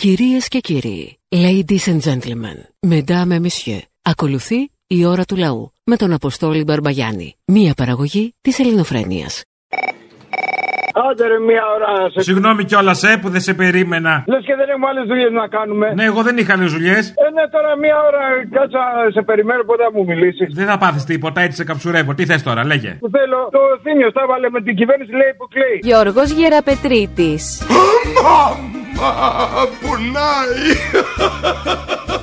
Κυρίες και κύριοι, ladies and gentlemen, mesdames et messieurs, ακολουθεί η ώρα του λαού με τον Αποστόλη Μπαρμπαγιάννη, μία παραγωγή της ελληνοφρένειας. Άντε ρε μία ώρα σε... Συγγνώμη κιόλας, ε, που δεν σε περίμενα. Λες και δεν έχουμε άλλες δουλειές να κάνουμε. Ναι, εγώ δεν είχα άλλες δουλειές. Ε, ναι, τώρα μία ώρα κάτσα σε περιμένω πότε θα μου μιλήσεις. Δεν θα πάθεις τίποτα, έτσι σε καψουρεύω. Τι θες τώρα, λέγε. Που θέλω, το Θήνιο τα βάλε με την κυβέρνηση λέει που κλαίει. Γιώργος Γεραπετρίτης. Πουλάει!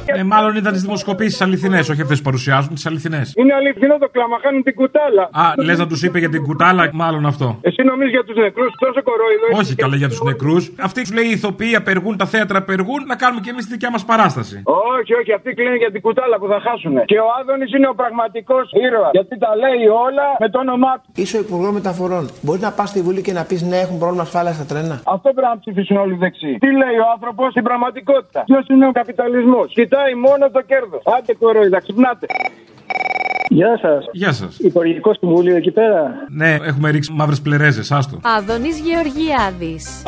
Ε, μάλλον ήταν τις δημοσκοπήσεις αληθινές, όχι αυτές που παρουσιάζουν, τις αληθινές. Είναι αληθινό το κλάμα, χάνουν την κουτάλα. Α, λες να τους είπε για την κουτάλα, μάλλον αυτό. Εσύ νομίζεις για τους νεκρούς, τόσο κορόιδο. έχεις. Όχι καλά για τους νεκρούς. Αυτοί σου λέει οι ηθοποιοί απεργούν, τα θέατρα απεργούν, να κάνουμε και εμείς τη δικιά μας παράσταση. Όχι, όχι, αυτοί κλαίνουν για την κουτάλα που θα χάσουν. Και ο Άδωνης είναι ο πραγματικός ήρωας. Γιατί τα λέει όλα με το όνομά του. Είσαι ο Υπουργός Μεταφορών. Μπορεί να πας στη Βουλή και να πεις ναι, έχουν πρόβλημα ασφάλεια στα τρένα. Αυτό πρέπει να ψηφίσουν όλοι οι δεξιοί. Τι λέει ο άνθρωπος στην πραγματικότητα. Ποιος είναι ο καπιταλισμός. Κοιτάει μόνο το κέρδος. Άντε κορόιδα, ξυπνάτε. Γεια σας. Γεια σας. Υπουργικός Συμβούλιο εκεί πέρα. Ναι, έχουμε ρίξει μαύρες πλερέζες, άστο. Άδωνης Γεωργιάδης.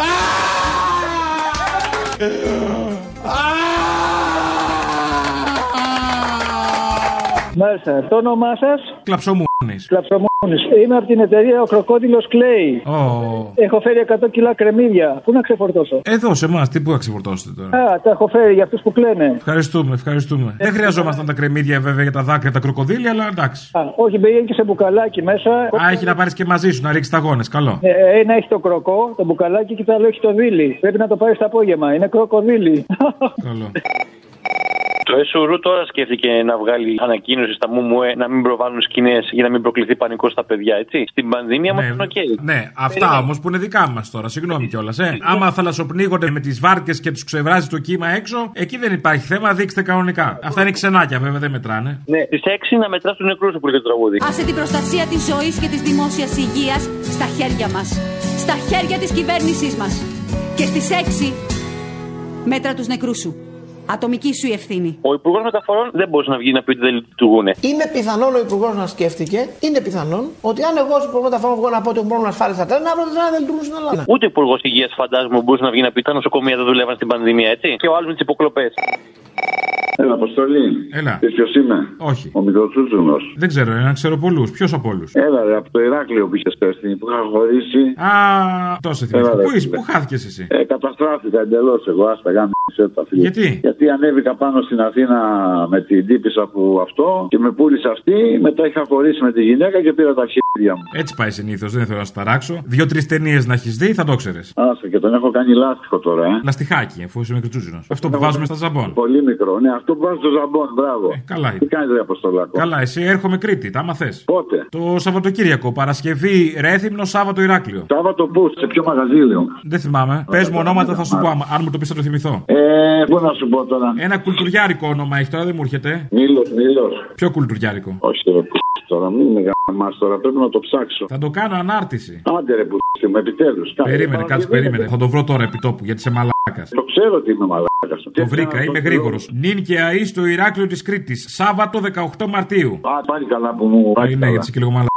Μάλιστα. Το όνομά σας; Κλαψομούνη. Κλαψομόνης. Είμαι από την εταιρεία Ο Κροκόδηλος Κλέη. Ω. Έχω φέρει 100 κιλά κρεμμύδια. Πού να ξεφορτώσω; Εδώ σε εμάς, τι που θα ξεφορτώσετε τώρα; Α, τα έχω φέρει για αυτούς που κλαίνε. Ευχαριστούμε, ευχαριστούμε. Δεν χρειαζόμασταν τα κρεμμύδια βέβαια για τα δάκρυα, τα κροκοδίλια, αλλά εντάξει. Α, όχι, μπαίνει και σε μπουκαλάκι μέσα. Α, έχει να πάρεις και μαζί σου να ρίξεις σταγόνες. Καλό. Ε, ένα έχει το κροκό, το μπουκαλάκι και το άλλο έχει το δίλη. Πρέπει να το πάρεις το απόγευμα. Είναι κροκοδίλη. Καλό. Το ΕΣΡ τώρα σκέφτηκε να βγάλει ανακοίνωση στα ΜΜΕ να μην προβάλλουν σκηνές για να μην προκληθεί πανικό στα παιδιά, έτσι. Στην πανδημία μα Ναι, είναι οκ. ναι, αυτά όμως που είναι δικά μας τώρα, συγγνώμη κιόλας. Ε. Άμα θαλασσοπνίγονται με τις βάρκες και τους ξεβράζει το κύμα έξω, εκεί δεν υπάρχει θέμα, δείξτε κανονικά. Αυτά είναι ξενάκια βέβαια, δεν μετράνε. Ναι, στι 6 να μετράς τους νεκρούς που λέει το τραγούδι. Άσε την προστασία της ζωής και της δημόσιας υγείας στα χέρια μας. Στα χέρια της κυβέρνησής μας. Και στις 6 μέτρα τους νεκρούς σου. Ατομική σου η ευθύνη. Ο Υπουργός Μεταφορών δεν μπορεί να βγει να πει ότι δεν λειτουργούν. Είναι πιθανόν ο Υπουργός να σκέφτηκε, είναι πιθανόν ότι αν εγώ ως Υπουργός Μεταφορών βγω να πω ότι έχουν πρόβλημα ασφάλεια στα τρένα, αύριο τα τρένα δεν λειτουργούν στην Ελλάδα. Ούτε ο Υπουργός Υγείας φαντάζομαι μπορούσε να βγει να πει τα νοσοκομεία δεν δουλεύαν στην πανδημία, έτσι. Και ο άλλος με τις υποκλοπές. Έλα, Αποστολή. Έλα. Ξέρεις ποιος είμαι; Όχι. Ο Μικροτσούτσουνος. Δεν ξέρω, ένα ξέρω πολλούς. Ποιος από όλους; Έλα, ρε, από το Ηράκλειο που είχες πέσει, που είχα χωρίσει. Α, τόσο θυμήθηκα. Έλα, ρε, Πού είσαι, φίλε. πού χάθηκες εσύ; Ε, καταστράφηκα εντελώς εγώ, άστα γάμι τα φίλε. Γιατί; Γιατί ανέβηκα πάνω στην Αθήνα με την τύπησα που αυτό και με πούλησε αυτή. Μετά είχα χωρίσει με τη γυναίκα και πήρα τα αρχίδια μου. Έτσι πάει συνήθως, δεν θέλω να σου ταράξω. Δύο-τρεις ταινίες να έχεις δει, θα το ξέρεις. Άσε και τον έχω κάνει λάστιχο τώρα, ε. Λαστιχάκι, αφού είσαι μικροτσούζινο. Αυτό που βάζουμε στα ζαμπόν. Πολύ μικρό, ναι, αυτό που βάζει στο ζαμπόν, μπράβο. Ε, καλά Τι είναι. κάνεις, ρε Αποστολάκο; Καλά, εσύ έρχομαι Κρήτη, τα άμα θες. Πότε; Το Σαββατοκύριακο, Παρασκευή Ρέθυμνο, Σάββατο Ηράκλειο. Σάββατο πού, σε ποιο μαγαζίλιο. Δεν θυμάμαι. Πες μου ονόματα, θα σου πω. άμα- Αν μου το πεις, θα το θυμηθώ. Ε, πού να σου πω τώρα; Ένα κουλτουριάρικο όνομα έχει τώρα, δεν μου έρχεται. Μήλο, μήλο. Ποιο κουλτουριάρικο; Όχι, ρε που τώρα, μην με γαμάς τώρα, πρέπει να το ψάξω. Θα το κάνω ανάρτηση. Άντε ρε που μου, επιτέλους. Περίμενε, κάτσε, περίμενε. Θα το βρω τώρα επί τόπου γιατί είσαι μαλάκας. Το ξέρω ότι είμαι μαλάκας. Το βρήκα, είμαι γρήγορος. Νυν και αή στο Ηράκλειο της Κρήτης. Σάββατο 18 Μαρτίου. Α, πάλι καλά που μου πάει. Ε, ναι, γιατί είσαι και λίγο μαλάκας, ξέχασα.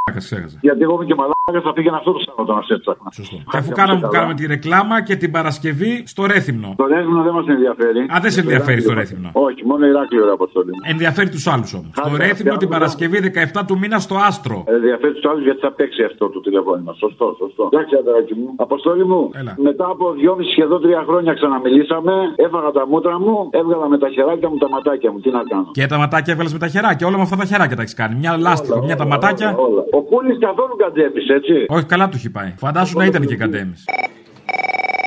Γιατί εγώ είμαι και μαλάκας, θα πήγαινα αυτό το Σάββατο να σε έψαχνα. Σωστό. Και αφού κάναμε, κάναμε τη ρεκλάμα και την Παρασκευή στο Ρέθυμνο. Το Ρέθυμνο δεν μας ενδιαφέρει. Α, δεν σε ενδιαφέρει το Ρέθυμνο. Όχι, μόνο Ηράκλειο ρε αποστολή. Ενδιαφέρει τους άλλους όμως. Χάρη, Το Ρέθυμνο χάρη, την χάρη. Παρασκευή 17 του μήνα στο Άστρο. Ε, Ενδιαφέρει τους άλλους γιατί θα παίξει αυτό το τηλεφώνημα. Σωστό, σωστό. Εντάξει, αδεράκι μου. Αποστόλη μου, Έλα. μετά από δυόμιση σχεδόν τρία χρόνια ξαναμιλήσαμε, έφαγα τα μούτρα μου, έβγαλα με τα χεράκια μου τα ματάκια μου. Τι να κάνω. Και τα ματάκια έβγαλες με τα χεράκια. Όλα με αυτά τα χεράκια τα έχεις κάνει. Μια λάστιχο, μια τα ματάκια. Όλα, όλα. Ο Κούλης καθόλου καντέπησε, έτσι. Όχι, καλά του έχει πάει. Φαντάσου να ήταν και καντέμι.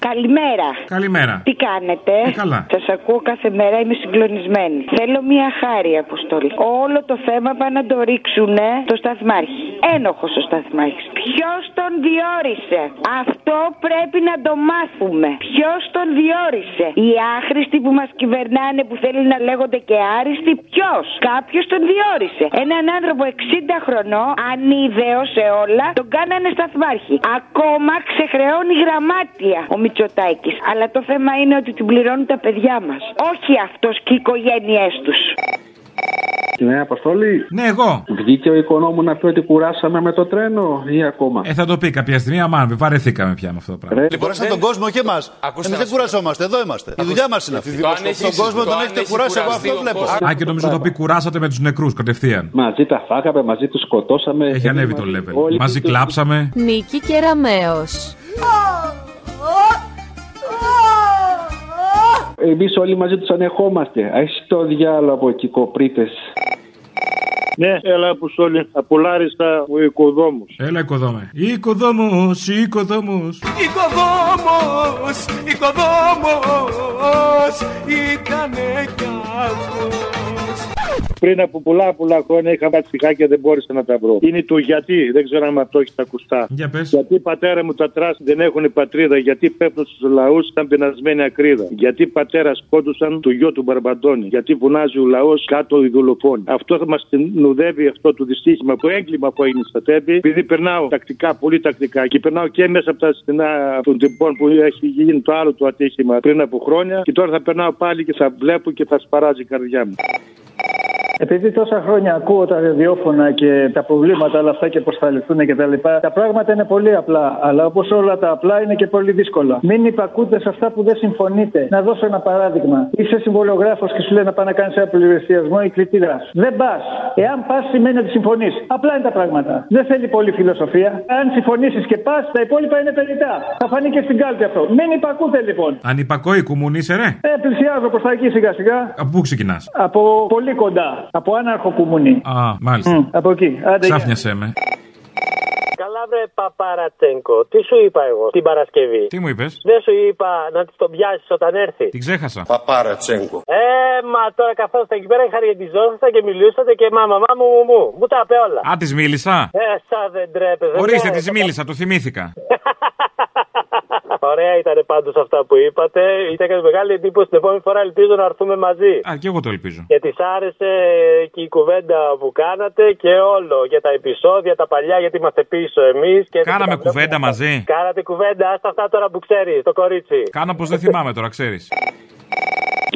Καλημέρα. Καλημέρα. Τι κάνετε; Ε, καλά. Σας ακούω κάθε μέρα, είμαι συγκλονισμένη. Θέλω μία χάρη, Αποστολή. Όλο το θέμα πάνε να το ρίξουν στο σταθμάρχη. Ένοχος ο σταθμάρχη. Ποιος τον διόρισε. Αυτό πρέπει να το μάθουμε. Ποιος τον διόρισε; Οι άχρηστοι που μας κυβερνάνε που θέλουν να λέγονται και άριστοι. Ποιος; Κάποιος τον διόρισε. Έναν άνθρωπο 60 χρονών, ανίδεος σε όλα, τον κάνανε σταθμάρχη. Ακόμα ξεχρεώνει γραμμάτια ο Μητσοτάκης. Αλλά το θέμα είναι ότι την πληρώνουν τα παιδιά μας. Όχι αυτός και οι οικογένειές τους. Ναι, Αποστολή. Ναι, εγώ. Βγήκε ο οικονόμου να πει ότι κουράσαμε με το τρένο ή ακόμα; Ε, θα το πει κάποια στιγμή, αμάν, βαρεθήκαμε πια με αυτό το πράγμα. Κουράσαν τον κόσμο και εμάς. Εμείς δεν κουρασόμαστε, εδώ είμαστε. Η δουλειά μας είναι αυτή. Τον κόσμο τον έχετε κουράσει, εγώ αυτό βλέπω. Α, και νομίζω το πει κουράσατε με τους νεκρούς κατευθείαν. Μαζί τα φάγαμε, μαζί τους σκοτώσαμε. Έχει ανέβει το level. Μαζί κλάψαμε. Νίκη Κεραμέως. Εμείς όλοι μαζί τους ανεχόμαστε. Έχει το διάλογο από εκεί, κοπρίτες. Ναι, έλα Αποστόλη. Από Λάρισα ο οικοδόμος. Έλα, οικοδόμες. Οικοδόμος, οικοδόμος. Οικοδόμος, οικοδόμος Ήτανε κι αυτός Πριν από πολλά πολλά χρόνια είχα κάτι στοιχάκια δεν μπόρεσα να τα βρω. Είναι το γιατί, δεν ξέρω αν το έχετε ακουστά. Για πες. Γιατί πατέρα μου τα τραστ δεν έχουν πατρίδα, γιατί πέφτουν στους λαούς σαν πεινασμένη ακρίδα. Γιατί πατέρα σκότωσαν το γιο του Μπαρμπαντώνη. Γιατί φωνάζει ο λαός κάτω οι δολοφόνοι. Αυτό θα μα νουδεύει αυτό το δυστύχημα, το έγκλημα που έγινε στα τέμπη, επειδή περνάω τακτικά, πολύ τακτικά και περνάω και μέσα από τα στενά των τυπών που έχει γίνει το άλλο το ατύχημα πριν από χρόνια και τώρα θα περνάω πάλι και θα βλέπω και θα σπαράζει η καρδιά μου. Επειδή τόσα χρόνια ακούω τα ραδιόφωνα και τα προβλήματα όλα αυτά και πώς θα λυθούν και τα λοιπά, τα πράγματα είναι πολύ απλά. Αλλά όπως όλα τα απλά είναι και πολύ δύσκολα. Μην υπακούτε σε αυτά που δεν συμφωνείτε. Να δώσω ένα παράδειγμα. Είσαι συμβολογράφος και σου λέει να πάει να κάνεις ένα πληροστιασμό ή κριτήρα. Δεν πας. Εάν πας σημαίνει ότι συμφωνείς. Απλά είναι τα πράγματα. Δεν θέλει πολύ φιλοσοφία. Αν συμφωνήσεις και πας, τα υπόλοιπα είναι περιτά. Θα φανεί και στην κάλπη αυτό. Μην υπακούτε λοιπόν. Ανυπακόη κουμούνι είσαι, ρε. Ε, πλησιάζω προς τα εκεί σιγά σιγά. Από πού ξεκινάς; Από πολύ κοντά. Από άναρχο κουμουνί. Α, μάλιστα. Μμ, από εκεί. Άντε, γεια. Ξάφνιασέ με. Καλά βρε Παπαρατσέγκο, τι σου είπα εγώ την Παρασκευή; Τι μου είπες; Δεν σου είπα να της τον πιάσεις όταν έρθει. Την ξέχασα. Παπαρατσέγκο. Ε, μα τώρα καθόσατε εκεί πέρα, χαριετιζόσασταν και μιλούσατε και μα μαμά μου μου μου. Μου τα είπε όλα. Α, της μίλησα; Ε, σαν δεν τρέπεζε. Ορίστε, Ναι, της μίλησα, το θυμήθηκα. Ωραία ήταν πάντως αυτά που είπατε. Ήταν και μεγάλη εντύπωση την επόμενη φορά. Ελπίζω να έρθουμε μαζί. Α, και εγώ το ελπίζω. Και της άρεσε και η κουβέντα που κάνατε και όλο για τα επεισόδια, τα παλιά, γιατί είμαστε πίσω εμείς. Κάναμε κουβέντα μαζί. Κάνατε κουβέντα, άστα αυτά τώρα που ξέρεις, το κορίτσι. Κάνω πω δεν θυμάμαι τώρα, ξέρεις.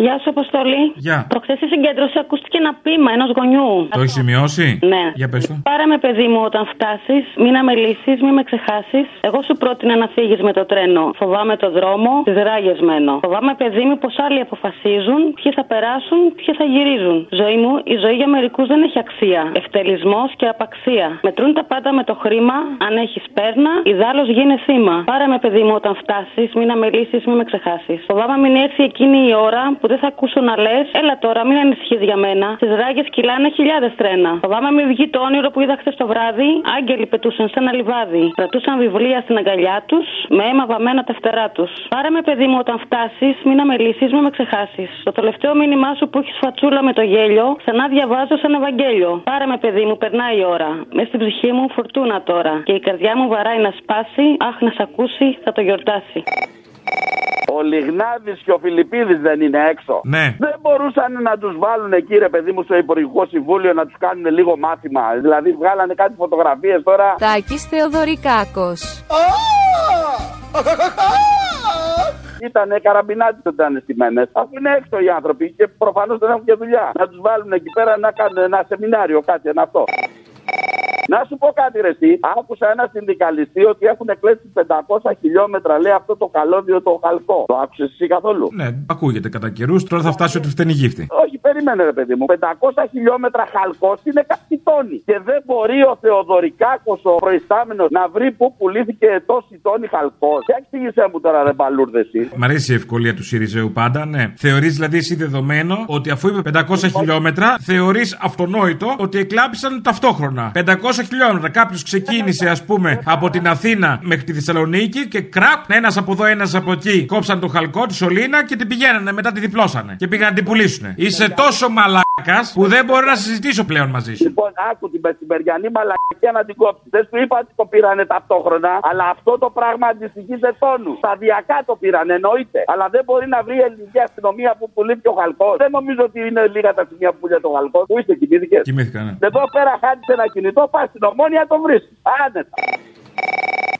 Γεια σου, Αποστολή. Γεια. Προχθές στη συγκέντρωση ακούστηκε ένα πείμα ενός γονιού. Το έχει σημειώσει; Ναι. Για πες το. Πάρε με, παιδί μου, όταν φτάσεις, μην αμελήσεις, μην με ξεχάσεις. Εγώ σου πρότεινα να φύγεις με το τρένο. Φοβάμαι το δρόμο, τις ράγες μένω. Φοβάμαι, παιδί μου, πως άλλοι αποφασίζουν ποιοι θα περάσουν, ποιοι θα γυρίζουν. Ζωή μου, η ζωή για μερικούς δεν έχει αξία. Ευτελισμός και απαξία. Μετρούν τα πάντα με το χρήμα. Αν έχεις πέρνα, ιδάλω γίνε θύμα. Πάρε με, παιδί μου, όταν φτάσεις, μην αμελήσεις, μην με ξεχάσεις. Φοβάμαι μην έρθει εκείνη η ώρα που δεν θα ακούσω να λες, έλα τώρα, μην ανησυχείς για μένα. Στι ράγες κυλάνε χιλιάδες τρένα. Φοβάμαι μην βγει το όνειρο που είδα χθες το βράδυ. Άγγελοι πετούσαν σε ένα λιβάδι. Κρατούσαν βιβλία στην αγκαλιά τους, με αίμα βαμμένα τα φτερά τους. Πάρε με, παιδί μου, όταν φτάσεις, μην αμελήσεις, μην με ξεχάσεις. Το τελευταίο μήνυμά σου που έχεις φατσούλα με το γέλιο, ξανά διαβάζω σαν Ευαγγέλιο. Πάρε με, παιδί μου, περνάει η ώρα. Μες στην ψυχή μου φουρτούνα τώρα. Και η καρδιά μου βαράει να σπάσει. Αχ, να σ' ακούσει, θα το γιορτάσει. Ο Λιγνάδης και ο Φιλιππίδης δεν είναι έξω. Ναι. Δεν μπορούσαν να τους βάλουν εκεί, ρε παιδί μου, στο Υπουργικό Συμβούλιο να τους κάνουν λίγο μάθημα. Δηλαδή, βγάλανε κάτι φωτογραφίες τώρα. Τάκης Θεοδωρικάκος. Ήταν καραμπινάτι όταν ήταν στημένε. Αφού είναι έξω οι άνθρωποι και προφανώς δεν έχουν και δουλειά. Να τους βάλουν εκεί πέρα να κάνουν ένα σεμινάριο, κάτι ένα αυτό. Να σου πω κάτι, ρε, εσύ. Άκουσα ένα συνδικαλιστή ότι έχουν κλέσει 500 χιλιόμετρα, λέει αυτό το καλώδιο το χαλκό. Το άκουσες εσύ καθόλου; Ναι, ακούγεται κατά καιρούς, τώρα θα φτάσει ότι φταίνει η γύφτη. Όχι, περίμενε, ρε παιδί μου. 500 χιλιόμετρα χαλκός είναι κάτι τόνοι. Και δεν μπορεί ο Θεοδωρικάκος, ο προϊστάμενος, να βρει πού πουλήθηκε τόση τόνη χαλκός. Και εξήγησέ μου τώρα, ρε μπαλούρδε, εσύ. Μ' αρέσει η ευκολία του Σιριζέου πάντα, ναι. Θεωρείς δηλαδή εσύ δεδομένο ότι αφού είπε 500 χιλιόμετρα, θεωρείς αυτονόητο ότι εκλάπησαν ταυτόχρονα. 500 χιλιόμετρα. Κάποιος ξεκίνησε, ας πούμε, από την Αθήνα μέχρι τη Θεσσαλονίκη και κραπ, ένας από εδώ, ένας από εκεί. Κόψαν το χαλκό, τη σωλήνα και την πηγαίνανε, μετά τη διπλώσανε. Και πήγαν να την πουλήσουν. Είσαι τόσο μαλάκα που δεν μπορώ να συζητήσω πλέον μαζί σου. Λοιπόν, άκου την μεσημεριανή μαλακία να την κόψεις. Δεν σου είπα ότι το πήρανε ταυτόχρονα, αλλά αυτό το πράγμα αντιστοιχεί σε τόνους. Σταδιακά το πήραν, εννοείται. Αλλά δεν μπορεί να βρει η ελληνική αστυνομία που πουλήθηκε ο χαλκό. Δεν νομίζω ότι είναι λίγα τα σημεία που πουλήθηκε το χαλκό. Πού είστε, κοιμήθηκες; Κοιμήθηκα, ναι. Εδώ πέρα χάνεις ένα κινητό, πας στην ομόνια το βρίσκεις. Άνετα.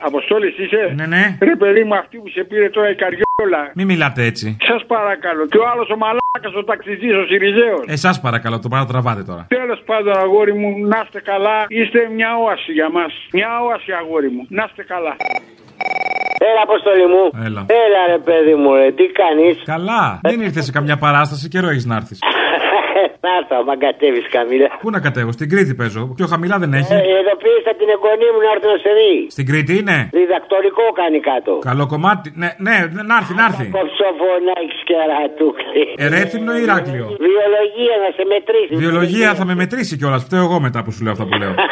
Αποστόλης είσαι; Ναι, ναι. Ρε παιδί μου, αυτή που σε πήρε τώρα η καριόλα. Μην μιλάτε έτσι. Σας παρακαλώ. Και ο άλλος ο μαλάκας μαλάκα ο ταξιτζής, ο Σιριζέος. Εσάς παρακαλώ, το παρατραβάτε τώρα. Τέλος πάντων, αγόρι μου, να είστε καλά. Είστε μια όαση για μας. Μια όαση, αγόρι μου. Να είστε καλά. Έλα, αποστολή μου. Έλα. Έλα, ρε παιδί μου, ρε. τι κάνεις; Καλά. Δεν ήρθες σε καμιά παράσταση, καιρό έχεις να έρθεις. Να έρθω, άμα κατέβεις καμίλα. Πού να κατέβω, στην Κρήτη παίζω. Πιο χαμηλά δεν έχει. Ε, ειδοποίησα την εγγονή μου να έρθει να σε δει. Στην Κρήτη είναι; Διδακτορικό κάνει κάτω. Καλό κομμάτι. Ναι, ναι, ναι, να έρθει, να έρθει. Κοψοφωνάκι κερατούκλι. Ερέθυμνο ή Ηράκλειο; Βιολογία να σε μετρήσει. Βιολογία θα με μετρήσει κιόλας. Φταίω εγώ μετά που σου λέω αυτά που λέω.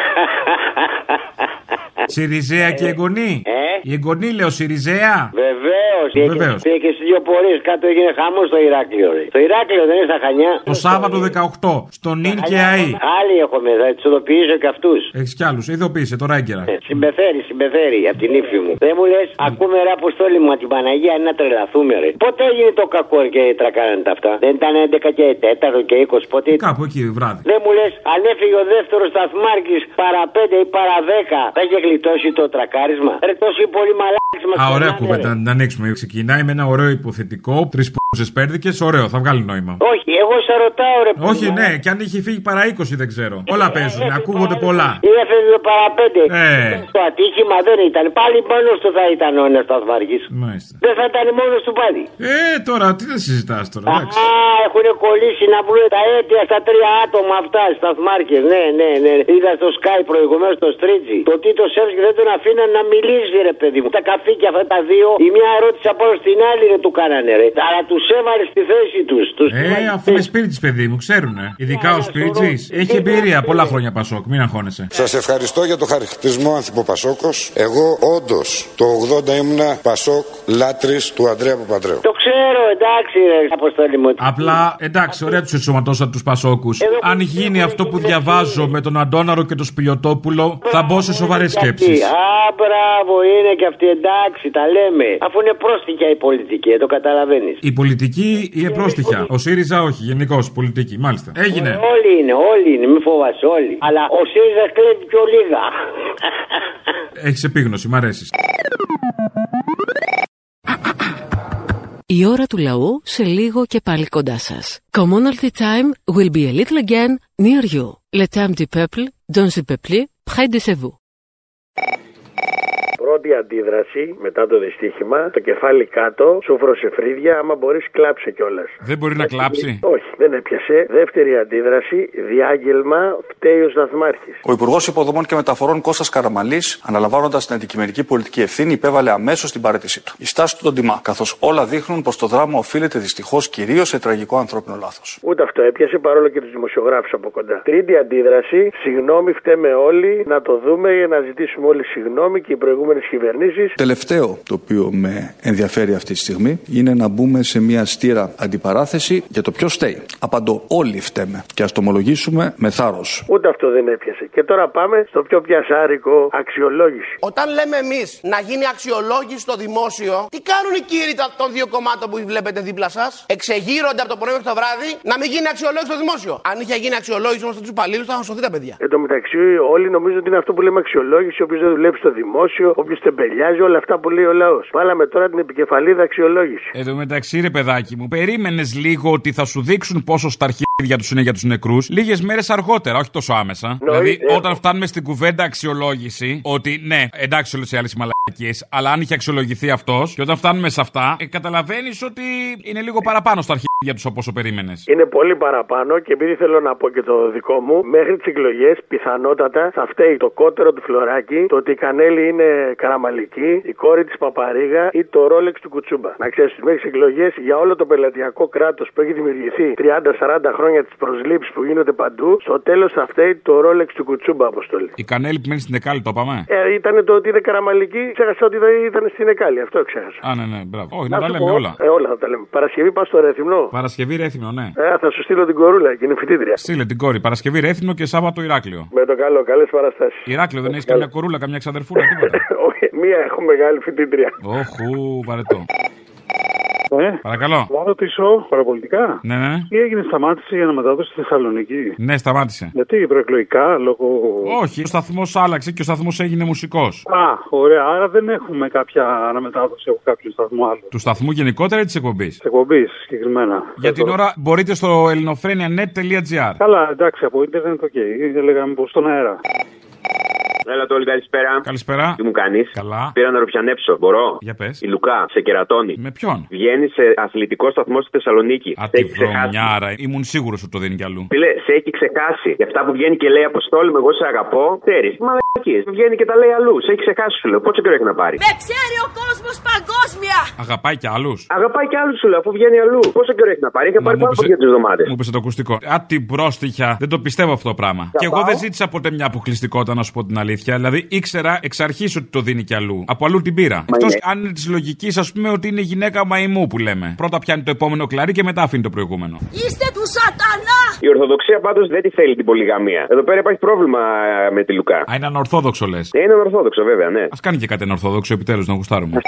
Σιριζέα και εγγονή. Ε; Η εγγονή λέω Σιριζέα. Βεβαίως. Βεβαίως. Και στι δύο πορείε κάτω έγινε χαμός στο Ηράκλειο. Ρε. Το Ηράκλειο δεν είναι στα χανιά. Το Σάββατο 18. Στο νυν και ΑΗ. Άλλοι έχουμε, θα τους ειδοποιήσω και αυτούς. Έχεις κι άλλους. Ειδοποίησε τώρα έγκαιρα. Συμπεθέρει, συμπεθέρει από την ύφη μου. Δεν μου λες, ακούμε ρε αποστόλη μου, από την Παναγία είναι να τρελαθούμε, ρε. Πότε έγινε το κακό και τρακάνανε τα αυτά; Δεν ήταν 11 και 4 και 20, πότε. Κάπου εκεί βράδυ. Δεν μου λες, αν έφυγε ο δεύτερος σταθμάρχης παρά 5 ή παρά 10, θα είχε γλιτώσει το τρακάρισμα. Ρε τόσοι πολύ μαλάκι μας. Α, ωραία κουβέντα να την ανοίξουμε. Ξεκινάει με ένα ωραίο υποθετικό. Τρεις πούζε πέρδικες. Ωραίο, θα βγάλει νόημα. Όχι, εγώ σε ρωτάω, ρε Όχι, ναι, και αν είχε φύγει παρά 20 δεν ξέρω. Όλα παίζουν, ακούγονται πολλά. Ή έφευγε παρά 5. Ε. Το ατύχημα δεν ήταν. Πάλι μόνος του θα ήταν ο ένας σταθμάρχη. Μάλιστα. Δεν θα ήταν μόνος του πάλι. Ε, τώρα τι δεν συζητάς τώρα. εντάξει. Α, έχουν κολλήσει να βρουν τα αίτια στα τρία άτομα αυτά, σταθμάρχε. Ναι, ναι, ναι. Είδα στο Sky προηγουμένως το Στρίτζι. Το Τίτο Σεύσκι δεν τον αφήναν να μιλήσει, ρε παιδί μου. Τα καφίκια αυτά τα δύο, η μια ερώτηση από όλο στην άλλη δεν του κάνανε, ρε. Αλλά τους έβαλε στη θέση τους. Ε, αφού είναι σπίτι παιδί μου, ξέρουνε. Ειδικά ο σπίτι έχει εμπειρία πολλά χρόνια Πασόκ, μην αγχώνεσαι. Σας ευχαριστώ για το χαρακτηρισμό Άνθιμο Πασόκος. Εγώ όντως το 80 ήμουνα Πασόκ λάτρης του Ανδρέα Παπαντρέου. Το ξέρω, εντάξει, ρε, αποστόλη μου. Απλά εντάξει, ωραία τους ενσωματώσατε τους Πασόκους. Αν γίνει αυτό που διαβάζω με τον Αντώναρο και τον Σπιλιοτόπουλο, θα μπω σε σοβαρές σκέψεις. Α, μπράβο, είναι και αυτή εντάξει, τα λέμε. Αφού είναι πρόστιχια η πολιτική, ε, το καταλαβαίνεις. Η πολιτική είναι πρόστιχα. Ο ΣΥΡΙΖΑ όχι, γενικώς πολιτική. Μάλιστα. Έγινε. Όλοι είναι, όλοι είναι, μην φοβάσαι όλοι. Αλλά ο ΣΥΡΙΖΑ κλέβει πιο λίγα. Έχεις επίγνωση, μ' αρέσεις. Η ώρα του λαού σε λίγο και πάλι κοντά σας. Commonalty time will be a little again near you. Le temps du peuple, dans le peuple, près de vous. Πρώτη αντίδραση μετά το δυστύχημα, το κεφάλι κάτω, σούφρωσε φρύδια, άμα μπορείς κλάψε κιόλας. Δεν μπορεί να κλάψει; Όχι, δεν έπιασε. Δεύτερη αντίδραση, διάγγελμα, φταίει ο σταθμάρχη. Ο Υπουργός Υποδομών και Μεταφορών Κώστας Καραμαλής, αναλαμβάνοντας την αντικειμενική πολιτική ευθύνη, υπέβαλε αμέσως την παρέτησή του. Η στάση του τον τιμά, καθώς όλα δείχνουν πως το δράμα οφείλεται δυστυχώς κυρίως σε τραγικό ανθρώπινο λάθος. Ούτε αυτό έπιασε παρόλο και τους δημοσιογράφους από κοντά. Τρίτη αντίδραση, συγγνώμη, φταίμε όλοι, να το δούμε για να ζητήσουμε όλοι συγγνώμη και οι προηγούμενε κυβερνήσεις. Τελευταίο το οποίο με ενδιαφέρει αυτή τη στιγμή είναι να μπούμε σε μια στήρα αντιπαράθεση για το ποιος φταίει. Απαντώ, όλοι φταίμε και ας το ομολογήσουμε με θάρρος. Ούτε αυτό δεν έπιασε. Και τώρα πάμε στο πιο πιασάρικο αξιολόγηση. Όταν λέμε εμείς να γίνει αξιολόγηση στο δημόσιο, τι κάνουν οι κύριοι τα- των δύο κομμάτων που βλέπετε δίπλα σας; Εξεγείρονται από το πρωί μέχρι το βράδυ να μην γίνει αξιολόγηση στο δημόσιο. Αν είχε γίνει αξιολόγηση όμως στους υπαλλήλους, θα είχαν σωθεί τα παιδιά. Εν τω μεταξύ, όλοι νομίζουν ότι είναι αυτό που λέμε αξιολόγηση. Όποιο δεν δουλεύει στο δημόσιο, όποιο τεμπελιάζει, όλα αυτά που λέει ο λαός. Βάλαμε τώρα την επικεφαλίδα αξιολόγηση. Εδώ μεταξύ, ρε παιδάκι μου, περίμενες λίγο ότι θα σου δείξουν πόσο στα αρχίδια τους είναι για τους νεκρούς; Λίγες μέρες αργότερα, όχι τόσο άμεσα. δηλαδή, ε. όταν φτάνουμε στην κουβέντα αξιολόγηση, ότι ναι, εντάξει όλες οι άλλες μαλακίες, αλλά αν είχε αξιολογηθεί αυτός, και όταν φτάνουμε σε αυτά, ε, καταλαβαίνεις ότι είναι λίγο παραπάνω στα αρχίδια τους από όσο περίμενες. Είναι πολύ παραπάνω και επειδή θέλω να πω και το δικό μου, μέχρι τις εκλογές πιθανότατα θα φταίει το κότερο του φλωράκι, το ότι η Κανέλη είναι καραμαλική, η κόρη της Παπαρίγα ή το ρόλεξ του Κουτσούμπα. Να ξέρεις, μέχρι τις εκλογές για όλο το πελατειακό κράτος που έχει δημιουργηθεί 30-40 χρόνια τι προσλήψει που γίνονται παντού, στο τέλος θα φταίει το ρόλεξ του Κουτσούμπα, αποστολή. Η κανέλη που μένει στην Εκάλη, το είπαμε. Ε, ήταν το ότι είναι καραμαλική, ξέχασα ότι δεν ήταν στην Εκάλη. Αυτό ξέχασα. Α, ναι, ναι, μπράβο. Όχι, Να να τα σου λέμε πω- όλα. Ε, όλα θα τα λέμε. Παρασκευή πα στο Ρεθυμνό. Παρασκευή Ρέθυμνο, ναι. Ε, θα σου στείλω την κορούλα και είναι φοιτήτρια. Στείλε την κόρη. Παρασκευή Ρέθυμνο και Σάββατο Ηράκλειο. Με το καλό, καλές παραστάσεις. Ηράκλειο δεν έχεις καμιά κορούλα, καμιά ξαδερφούλα, τίποτα. Όχι, μία έχω μεγάλη φοιτήτρια. Όχου, βαρετό. Ε, Παρακαλώ. να ρωτήσω παραπολιτικά. Ναι, ναι. Τι έγινε, σταμάτησε η αναμετάδοση στη Θεσσαλονίκη; Ναι, σταμάτησε. Γιατί προεκλογικά, λόγω. Όχι, ο σταθμός άλλαξε και ο σταθμός έγινε μουσικός. Α, ωραία. Άρα δεν έχουμε κάποια αναμετάδοση από κάποιον σταθμό άλλο. Του σταθμού γενικότερα ή της εκπομπής; Της εκπομπής συγκεκριμένα. Για την ώρα μπορείτε στο ελληνοφρένια.net.gr. Καλά, εντάξει, από ίντερνετ, οκ. Έλεγα μήπω στον αέρα. Έλα Αποστόλη, καλησπέρα. Καλησπέρα. Τι μου κάνεις; Καλά. Πήρα να ρουφιανέψω. Μπορώ; Για πες. Η Λουκά σε κερατώνει. Με ποιον; Βγαίνει σε αθλητικό σταθμό στη Θεσσαλονίκη. Α, Σε τη έχει ξεχάσει. βρωμιάρα. Ήμουν σίγουρος ότι το δίνει κι αλλού. Φίλε, σε έχει ξεχάσει. Για αυτά που βγαίνει και λέει Αποστόλη, με εγώ σε αγαπώ. Ξέρεις. Μαλακίε. Βγαίνει και τα λέει αλλούς. Σε έχει ξεχάσει, σου λέω. Πόσο καιρό έχει να πάρει; Με ξέρει ο κόσμος παγκόσμια! Αγαπάει κι άλλους; Αγαπάει και άλλους, σου λέω, αφού βγαίνει αλλού. Πόσο καιρό έχει να πάρει; Έχει πάρει μου πάνω από πέσε- δύο εβδομάδες. Μου πέσε το ακουστικό. Α, την πρόστιχα. Δεν το πιστεύω αυτό το πράγμα. Θα Και εγώ πάω. δεν ζήτησα ποτέ μια αποκλειστικότητα, να σου πω την αλήθεια. Δηλαδή ήξερα εξ αρχής ότι το δίνει κι αλλού. Από αλλού την πήρα. Εκτός είναι. αν είναι της λογικής, ας πούμε, ότι είναι γυναίκα μαϊμού που λέμε. Πρώτα πιάνει το επόμενο κλαρί και μετά αφήνει το προηγούμενο. Είστε του σατανά! Η Ορθοδοξία πάντως δεν τη θέλει την πολυγαμία. Εδώ πέρα υπάρχει πρόβλημα ε, με τη Λουκά. Α, είναι ανορθόδοξο λες. Ε, Είναι ορθόδοξο, βέβαια, ναι. Α κάνει και κάτι ανορθόδοξο επιτέλους να γουστάρουμε.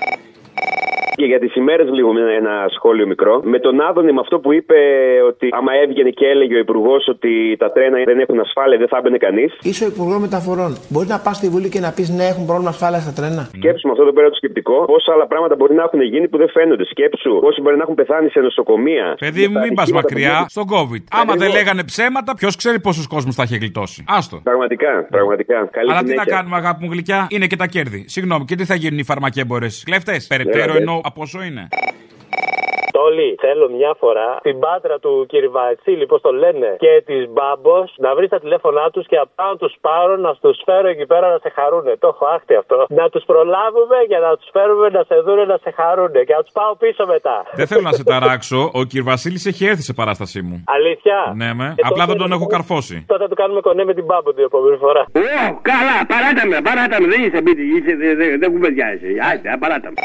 Και για τις ημέρες, λίγο με ένα σχόλιο μικρό. Με τον Άδωνη, με αυτό που είπε ότι άμα έβγαινε και έλεγε ο Υπουργός ότι τα τρένα δεν έχουν ασφάλεια, δεν θα έμπαινε κανείς. Είσαι ο Υπουργός Μεταφορών. Μπορεί να πας στη Βουλή και να πεις ναι, έχουν πρόβλημα ασφάλεια στα τρένα. Σκέψου με αυτό εδώ πέρα το σκεπτικό, πόσα άλλα πράγματα μπορεί να έχουν γίνει που δεν φαίνονται. Σκέψου πόσοι μπορεί να έχουν πεθάνει σε νοσοκομεία. Παιδί μου, μην πας μακριά στον COVID. Άμα δεν λέγανε ψέματα, ποιος ξέρει πόσους κόσμους θα είχε γλιτώσει. Άστο. Πραγματικά, πραγματικά. Καλή Αλλά τι να συνέχεια. κάνουμε, αγάπη μου γλυκιά, είναι και τα κέρδη. Συγγνώμη, και τι θα γίνουν οι φαρμακέμπορες; Κλέφτες, περαιτέρω Ναι, ενώ από όσο είναι. Τόλι, θέλω μια φορά την πάτρα του Κυριβατσίλη, πώς το λένε, και της Μπάμπος να βρει τα τηλέφωνά τους και απλά να τους πάρω να του φέρω εκεί πέρα να σε χαρούνε. Το έχω άχτη αυτό. Να τους προλάβουμε για να τους φέρουμε να σε δούνε να σε χαρούνε και να τους πάω πίσω μετά. Δεν θέλω να σε ταράξω, ο κ. Βασίλης έχει έρθει σε παράστασή μου. Αλήθεια; Ναι, με. Ε, Απλά τότε- δεν τον έχω καρφώσει. Τότε του κάνουμε κονέ με την Μπάμπο την επόμενη φορά. Ω, καλά, παράτα με, παράτα με, δεν είσαι μπίτι, είσαι, δεν δε, δε κουβεντιάζεσαι. Άιτε, παράτα με.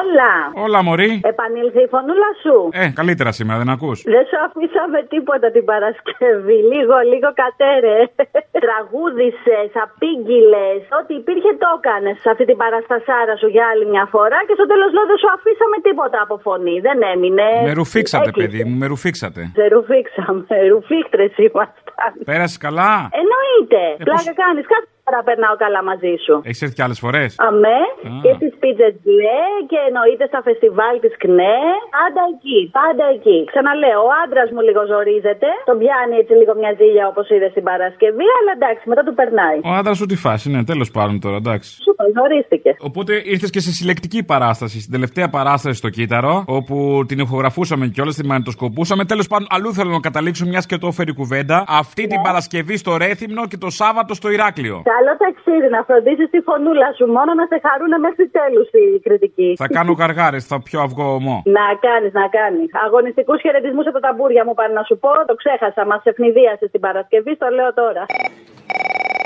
Όλα. Όλα, Μωρή. Επανήλθε η φωνούλα σου. Ε, καλύτερα σήμερα, δεν ακούς. Δεν σου αφήσαμε τίποτα την Παρασκευή. Λίγο, λίγο κατέρε. Τραγούδισες, απήγγειλες. Ό,τι υπήρχε το έκανες σε αυτή την παραστασάρα σου για άλλη μια φορά και στο τέλος λέω δεν σου αφήσαμε τίποτα από φωνή. Δεν έμεινε. Με ρουφήξατε, Έκλεισε. παιδί μου, με ρουφήξατε. Σε ρουφήξαμε. Ρουφίχτρε ήμασταν. Πέρασες καλά; Εννοείται. Ε, Πλάκα κάνεις. Κάθε φορά περνάω καλά μαζί σου. Έχεις έρθει κι άλλες φορές; Αμέ Α. και στις πίτσε μπλε και εννοείται στα φεστιβάλ της ΚΝΕ. Πάντα εκεί, πάντα εκεί. Ξαναλέω, ο άντρας μου λίγο ζορίζεται. Τον πιάνει έτσι λίγο μια ζήλια όπως είδες στην Παρασκευή, αλλά εντάξει, μετά του περνάει. Ο άντρας σου τι φάση, ναι, τέλος πάντων τώρα, εντάξει. Σούπα, ζορίστηκε. Οπότε ήρθες και σε συλλεκτική παράσταση, στην τελευταία παράσταση στο Κύτταρο, όπου την ηχογραφούσαμε κιόλας, την μανιτοσκοπούσαμε. Τέλος πάντων, αλλού θέλω να καταλήξω μιας και το έφερε κουβέντα. Αυτή την Παρασκευή στο Ρέθυμνο και το Σάββατο στο Ηράκλειο. Καλό ταξίδι να φροντίσει τη φωνούλα σου μόνο να σε χαρούνε μέχρι τέλους η κριτική. Θα κάνω γαργάρες, θα πιω αυγό ομό. Να κάνεις, να κάνεις. Αγωνιστικούς χαιρετισμούς από τα ταμπούρια μου πάνε να σου πω. Το ξέχασα, μας ευνηδίασες την Παρασκευή, το λέω τώρα.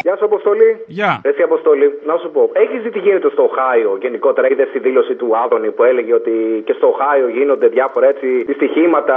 Γεια σου, Αποστολή. Γεια. Εσύ, Αποστολή, να σου πω. Έχεις δει τι γίνεται στο Οχάιο γενικότερα; Είδες τη δήλωση του Άδωνη που έλεγε ότι και στο Οχάιο γίνονται διάφορα έτσι δυστυχήματα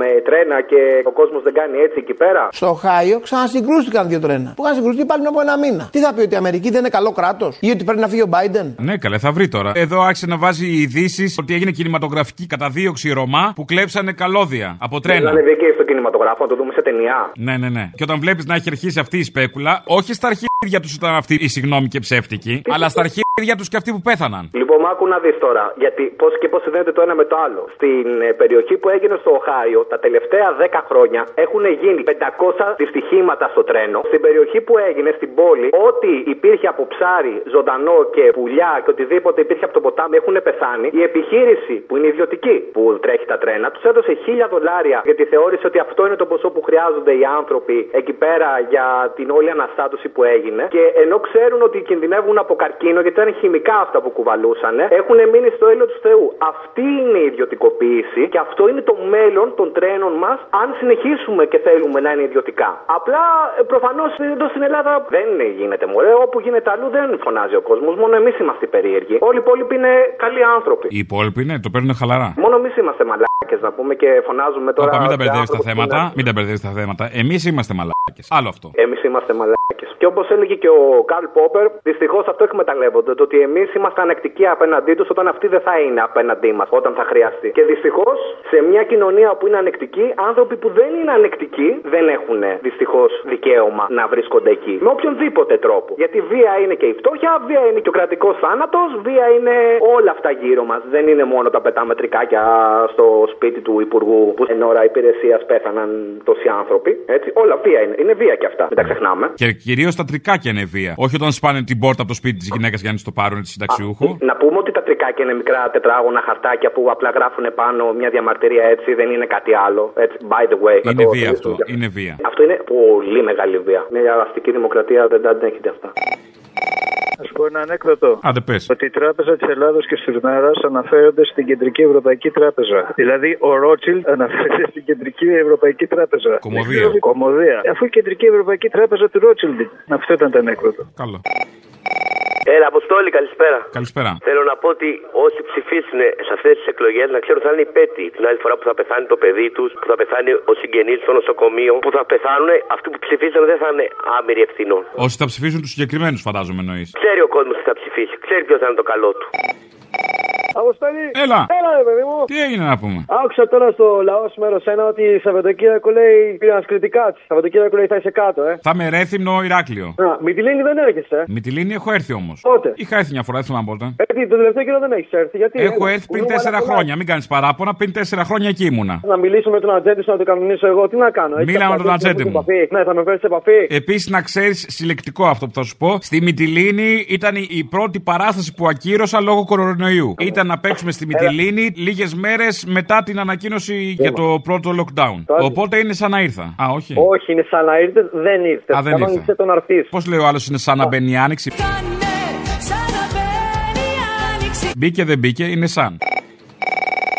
με τρένα και ο κόσμος δεν κάνει έτσι εκεί πέρα; Στο Οχάιο ξανασυγκρούστηκαν δύο τρένα. Που είχαν συγκρουστεί πάλι πριν από ένα μήνα. Τι θα πει ότι η Αμερική δεν είναι καλό κράτος ή ότι πρέπει να φύγει ο Biden; Ναι, καλέ, θα βρει τώρα. Εδώ άρχισε να βάζει ειδήσει ότι έγινε κινηματογραφική καταδίωξη Ρωμά που κλέψανε καλώδια από τρένα. Δεν ανεβεί και στο κινηματογράφο, να το δούμε σε ταινιά. Ναι, ναι, ναι. Και όταν βλέπεις να έχει αρχίσει αυτή η σπέκουλα, όχι στα υπάρχει αρχίδια τους ήταν αυτή η συγγνώμη και ψεύτικη, αλλά στα αρχίδια τους και αυτοί που πέθαναν. Λοιπόν, μ' άκου να δεις τώρα. Γιατί πώς και πώς συνδέεται το ένα με το άλλο. Στην ε, περιοχή που έγινε στο Οχάιο, τα τελευταία 10 χρόνια έχουν γίνει 500 δυστυχήματα στο τρένο. Στην περιοχή που έγινε, στην πόλη, ό,τι υπήρχε από ψάρι, ζωντανό και πουλιά και οτιδήποτε υπήρχε από το ποτάμι έχουν πεθάνει. Η επιχείρηση που είναι ιδιωτική που τρέχει τα τρένα τους έδωσε 1000 δολάρια γιατί θεώρησε ότι αυτό είναι το ποσό που χρειάζονται οι άνθρωποι εκεί πέρα για την όλη αναστάτωση που έγινε. Και ενώ ξέρουν ότι κινδυνεύουν από καρκίνο, γιατί ήταν χημικά αυτά που κουβαλούσαν, έχουν μείνει στο έλεος του Θεού. Αυτή είναι η ιδιωτικοποίηση και αυτό είναι το μέλλον των τρένων μας, αν συνεχίσουμε και θέλουμε να είναι ιδιωτικά. Απλά προφανώς εδώ στην Ελλάδα δεν γίνεται μωρέ. Όπου γίνεται αλλού δεν φωνάζει ο κόσμος. Μόνο εμείς είμαστε περίεργοι. Όλοι οι υπόλοιποι είναι καλοί άνθρωποι. Οι υπόλοιποι, ναι, το παίρνουν χαλαρά. Μόνο εμείς είμαστε μαλάκες να πούμε και φωνάζουμε τώρα. Όπα, μην τα σε μπερδεύεις τα άνθρωπους που θέματα. είναι- Μην τα μπερδεύεις τα θέματα. Εμείς είμαστε μαλάκες. Άλλο αυτό. Εμείς είμαστε μαλάκες. Και όπως έλεγε και ο Καρλ Πόπερ, δυστυχώς αυτό εκμεταλλεύονται. Το ότι εμείς είμαστε ανεκτικοί απέναντί τους όταν αυτοί δεν θα είναι απέναντί μας όταν θα χρειαστεί. Και δυστυχώς σε μια κοινωνία που είναι ανεκτική, άνθρωποι που δεν είναι ανεκτικοί δεν έχουν δυστυχώς δικαίωμα να βρίσκονται εκεί. Με οποιονδήποτε τρόπο. Γιατί βία είναι και η φτώχεια, βία είναι και ο κρατικός θάνατος, βία είναι όλα αυτά γύρω μας. Δεν είναι μόνο τα πετάμετρικάκια στο σπίτι του Υπουργού που εν ώρα υπηρεσίας πέθαναν τόσοι άνθρωποι. Έτσι. Όλα βία είναι. Είναι βία και αυτά. Μην τα ξεχνάμε. Και κυρίως τα τρικάκια είναι βία. Όχι όταν σπάνε την πόρτα από το σπίτι της γυναίκας για να της το πάρουν τη συνταξιούχου. Να πούμε ότι τα τρικάκια είναι μικρά τετράγωνα χαρτάκια που απλά γράφουν πάνω μια διαμαρτυρία έτσι, δεν είναι κάτι άλλο. Έτσι, by the way. Είναι βία αυτό. Είναι βία. Αυτό είναι πολύ μεγάλη βία. Μια αστική δημοκρατία δεν τα αντέχεται αυτά. Α σου πω ένα ανέκδοτο. Άντε πες. Ότι η Τράπεζα της Ελλάδος και τη Λουνάρα αναφέρονται στην Κεντρική Ευρωπαϊκή Τράπεζα. Δηλαδή, ο Ρότσιλ αναφέρεται στην Κεντρική Ευρωπαϊκή Τράπεζα. Κομμωδία. Κομμωδία. Αφού η Κεντρική Ευρωπαϊκή Τράπεζα του Ρότσιλντ. Αυτό ήταν το ανέκδοτο. Καλό. Έλα, Αποστόλη, καλησπέρα. Καλησπέρα. Θέλω να πω ότι όσοι ψηφίσουν σε αυτές τις εκλογές να ξέρουν ότι θα είναι υπέτειοι την άλλη φορά που θα πεθάνει το παιδί τους, που θα πεθάνει ο συγγενής στο νοσοκομείο, που θα πεθάνουν αυτοί που ψηφίσαν δεν θα είναι άμυροι ευθυνών. Όσοι θα ψηφίσουν τους συγκεκριμένους, φαντάζομαι εννοείς. Ξέρει ο κόσμος τι θα ψηφίσει, ξέρει ποιος θα είναι το καλό του. Αποστολή! Έλα! Έλα, ρε παιδί μου! Τι έγινε να πούμε; Άκουσα τώρα στο λαό μέρος ένα ότι Σαββατοκύριακο λέει πήραν σκριτικά τη. Σαββατοκύριακο λέει θα είσαι κάτω, ε. Θα με ρέθυμνο Ηράκλειο. Α, Μυτιλίνη δεν έρχεσαι. ε. Με τη λίνη έχω έρθει όμως. Πότε; Είχα έρθει μια φορά, δεν θυμάμαι πότε. Ε, τι, το τελευταίο καιρό δεν έχεις έρθει. Γιατί Έχω ε, έρθει πριν μπορούμε τέσσερα να χρόνια. Μην κάνεις παράπονα. Πριν τέσσερα χρόνια εκεί ήμουνα. Να μιλήσω με τον ατζέντη σου να το κανονίσω εγώ. Τι να κάνω. Έχεις Μίλα με κάποια τον ατζέντη ατζέντη που μου. σε επαφή. Ναι, θα με φέρεις σε επαφή. Επίσης, να ξέρεις συλλεκτικό αυτό που θα σου πω. Στη Μυτιλίνη ήταν η πρώτη παράσταση που ακύρωσα λόγω κορονοϊού. Ήταν να παίξουμε στη Μυτιλίνη λίγες μέρες μετά την ανακοίνωση για το πρώτο lockdown. Τώρα- Οπότε είναι σαν να ήρθα. Α, όχι. Όχι, είναι σαν να ήρθες, δεν ήρθες. Α, δεν Κανόνισε ήρθε. τον αρτής. Πώς λέει ο άλλος είναι σαν να μπαίνει η άνοιξη. Μπήκε δεν μπήκε, είναι σαν.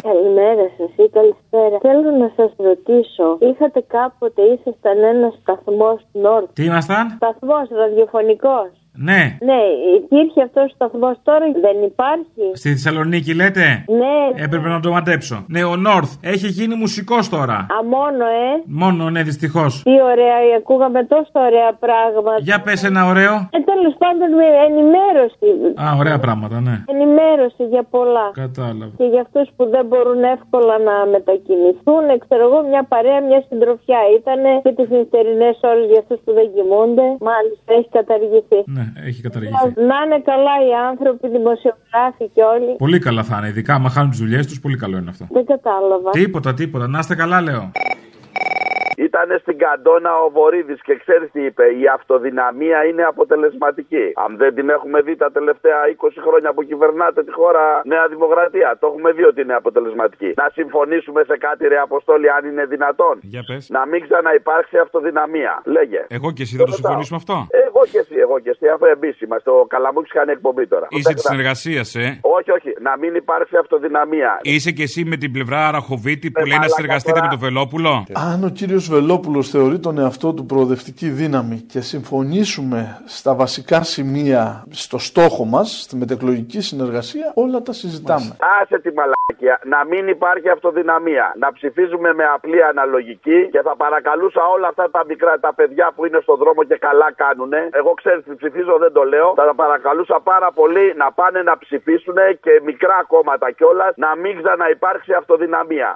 Καλημέρα σας ή καλησπέρα. Θέλω να σας ρωτήσω, είχατε κάποτε, ήσασταν ένας σταθμός North; Τι ήμασταν; Σταθμός ραδιοφωνικός. Ναι. Ναι, υπήρχε αυτός ο σταθμός τώρα, δεν υπάρχει. Στη Θεσσαλονίκη λέτε; Ναι. Έπρεπε να το μαντέψω. Ναι, ο North έχει γίνει μουσικός τώρα. Α, μόνο, ε. Μόνο, ναι, δυστυχώς. Τι ωραία, ακούγαμε τόσο ωραία πράγματα. Για πες ένα ωραίο. Ε, τέλος πάντων, με ενημέρωση. Α, ωραία πράγματα, ναι. Ενημέρωση για πολλά. Κατάλαβα. Και για αυτούς που δεν μπορούν εύκολα να μετακινηθούν, ξέρω εγώ, μια παρέα, μια συντροφιά ήταν και τις νυχτερινές ώρες για αυτούς που δεν κοιμούνται. Μάλιστα, έχει καταργηθεί. Ναι, έχει καταργηθεί. Να είναι καλά οι άνθρωποι, οι δημοσιογράφοι και όλοι. Πολύ καλά θα είναι. Ειδικά άμα χάνουν τις δουλειές τους, πολύ καλό είναι αυτό. Δεν κατάλαβα. Τίποτα, τίποτα. Να είστε καλά, λέω. Ήταν στην Καντόνα ο Βορύδης και ξέρεις τι είπε. Η αυτοδυναμία είναι αποτελεσματική. Αν δεν την έχουμε δει τα τελευταία 20 χρόνια που κυβερνάτε τη χώρα Νέα Δημοκρατία, το έχουμε δει ότι είναι αποτελεσματική. Να συμφωνήσουμε σε κάτι, ρε Αποστόλη, αν είναι δυνατόν. Για πες. Να μην ξαναυπάρξει αυτοδυναμία. Λέγε. Εγώ και εσύ δεν το συμφωνήσουμε αυτό. Εγώ και εσύ, εγώ και εσύ, αφού εμεί είμαστε. Ο Καλαμούκης κάνει εκπομπή τώρα. Είσαι Δεν της θα- συνεργασίας, ε. Όχι, όχι. Να μην υπάρξει αυτοδυναμία. Είσαι και εσύ με την πλευρά Ραχοβίτη που Ε, λέει να μαλάκα συνεργαστείτε με τώρα. τον Βελόπουλο. Αν ο κύριος Βελόπουλος θεωρεί τον εαυτό του προοδευτική δύναμη και συμφωνήσουμε στα βασικά σημεία στο στόχο μας, στη μετεκλογική συνεργασία, όλα τα συζητάμε. Άσε τη μαλακία. Να μην υπάρχει αυτοδυναμία. Να ψηφίζουμε με απλή αναλογική και θα παρακαλούσα όλα αυτά τα μικρά τα παιδιά που είναι στον δρόμο και καλά κάνουνε. Εγώ ξέρω τι ψηφίζω, δεν το λέω. Θα τα παρακαλούσα πάρα πολύ να πάνε να ψηφίσουν και μικρά κόμματα κιόλας να μην ξαναυπάρξει αυτοδυναμία.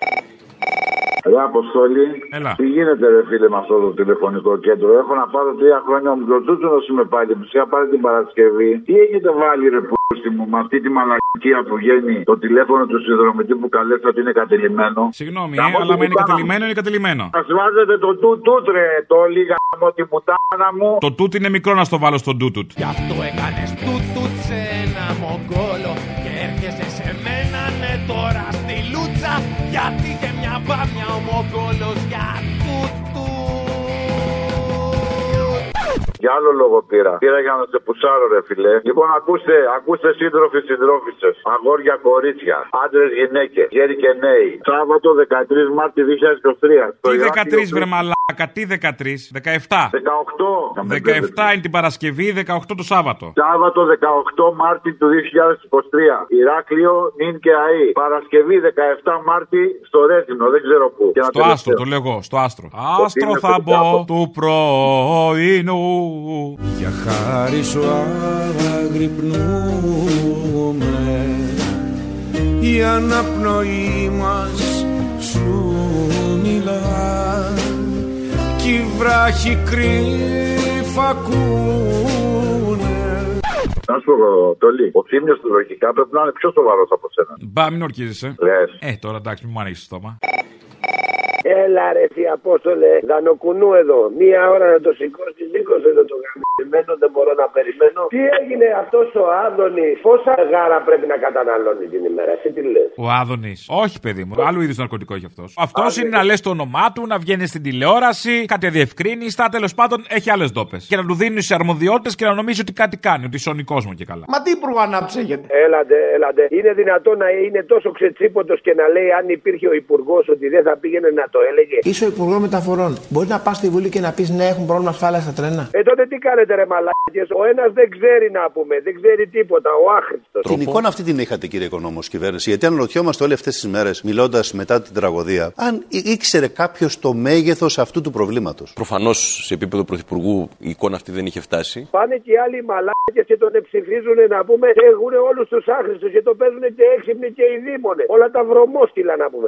Ρε Αποστόλη, Έλα. τι γίνεται ρε φίλε με αυτό το τηλεφωνικό κέντρο; Έχω να πάρω τρία χρόνια μου το τούτο είμαι πάλι. Του είχα πάρει την Παρασκευή. Τι έχετε βάλει ρε πούστη μου με αυτή τη μαλακία που βγαίνει το τηλέφωνο του συνδρομητή που καλέσατε ότι είναι κατελημένο. Συγγνώμη, Να ε, πω αλλά την με είναι πουτάνα κατελημένο, είναι κατελημένο. Μα βάζετε το του τούτ ρε, το λίγα από τη μουτάνα μου. Το τούτ είναι μικρό να στο βάλω στον τούτουτ. Γι' αυτό έκανες τούτουτ σε ένα μογκόλο Και έρχεσαι σε μένα ναι τώρα στη λούτσα Γιατί και μια μπάμια ο Για άλλο λόγο πήρα. Πήρα για να σε πουσάρω, ρε φιλέ. Λοιπόν, ακούστε, ακούστε σύντροφοι, συντρόφισε. Αγόρια, κορίτσια. Άντρες, γυναίκες. Γέροι και νέοι. Σάββατο 13 Μάρτη 2023. στο Τι Ηράκλειο 13 βρε μαλάκα, τι 13, 17. 18. 17 είναι την Παρασκευή, 18 το Σάββατο. Σάββατο 18 Μάρτη του 2023. Ηράκλειο, νυν και ΑΗ. Παρασκευή 17 Μάρτη στο Ρέθινο, δεν ξέρω πού. Και ένα Στο άστρο, τελευταίο. το λέω εγώ, στο άστρο. Ότι Άστρο είναι θα στο μπω κάπου. του πρωινού. Για χάρη σου αγρυπνούμε Η αναπνοή μας σου μιλά Κι οι βράχοι κρύφα ακούνε Να σου πω, Τόλι, ο Θήμιος του λογικά πρέπει να είναι πιο σοβαρός από σένα. Μπα, μην ορκίζεσαι. Λες. Ε, τώρα εντάξει, μην μου ανοίξεις το στόμα. Έλα ρε εσύ Απόστολε, δανοκουνού εδώ. Μία ώρα να το σηκώσει, σήκωσε το το γαμμένο, δεν μπορώ να περιμένω. Τι έγινε αυτός ο Άδωνης, πόσα γάρα πρέπει να καταναλώνει την ημέρα, εσύ τι λες; Ο Άδωνης. Όχι, παιδί μου, άλλου είδους ναρκωτικό έχει αυτός. Αυτός είναι να λες το όνομά του, να βγαίνει στην τηλεόραση, κάτι διευκρίνηστα, τέλος πάντων έχει άλλες δόπε. Και να του δίνει σε αρμοδιότητες και να νομίζει ότι κάτι κάνει, ότι σώνει κόσμο και καλά. Μα τι υπουργό ανάψεγεται. Έλατε, έλατε. Είναι δυνατόν να είναι τόσο ξετσίποτος και να λέει αν υπήρχε ο υπουργός ότι δεν θα πήγαινε να το έλεγε. Είσαι ο Υπουργός Μεταφορών. Μπορεί να πας στη Βουλή και να πεις ναι, έχουν πρόβλημα ασφάλεια στα τρένα. Ε, τότε τι κάνετε ρε μαλάκες; Ο ένας δεν ξέρει να πούμε, δεν ξέρει τίποτα, ο άχρηστος. Την εικόνα αυτή την είχατε, κύριε Οικονόμος, ως κυβέρνηση; Γιατί αναρωτιόμαστε όλες αυτές τις μέρες, μιλώντας μετά την τραγωδία, αν ή- ήξερε κάποιος το μέγεθος αυτού του προβλήματος; Προφανώς σε επίπεδο πρωθυπουργού η εικόνα αυτή δεν είχε φτάσει. Πάνε και οι άλλοι μαλάκες και τον ψηφίζουν να πούμε και έχουν όλους τους άχρηστους και το παίζουν και έξυπνοι και οι δήμονες. Όλα τα βρωμόσκυλα να πούμε.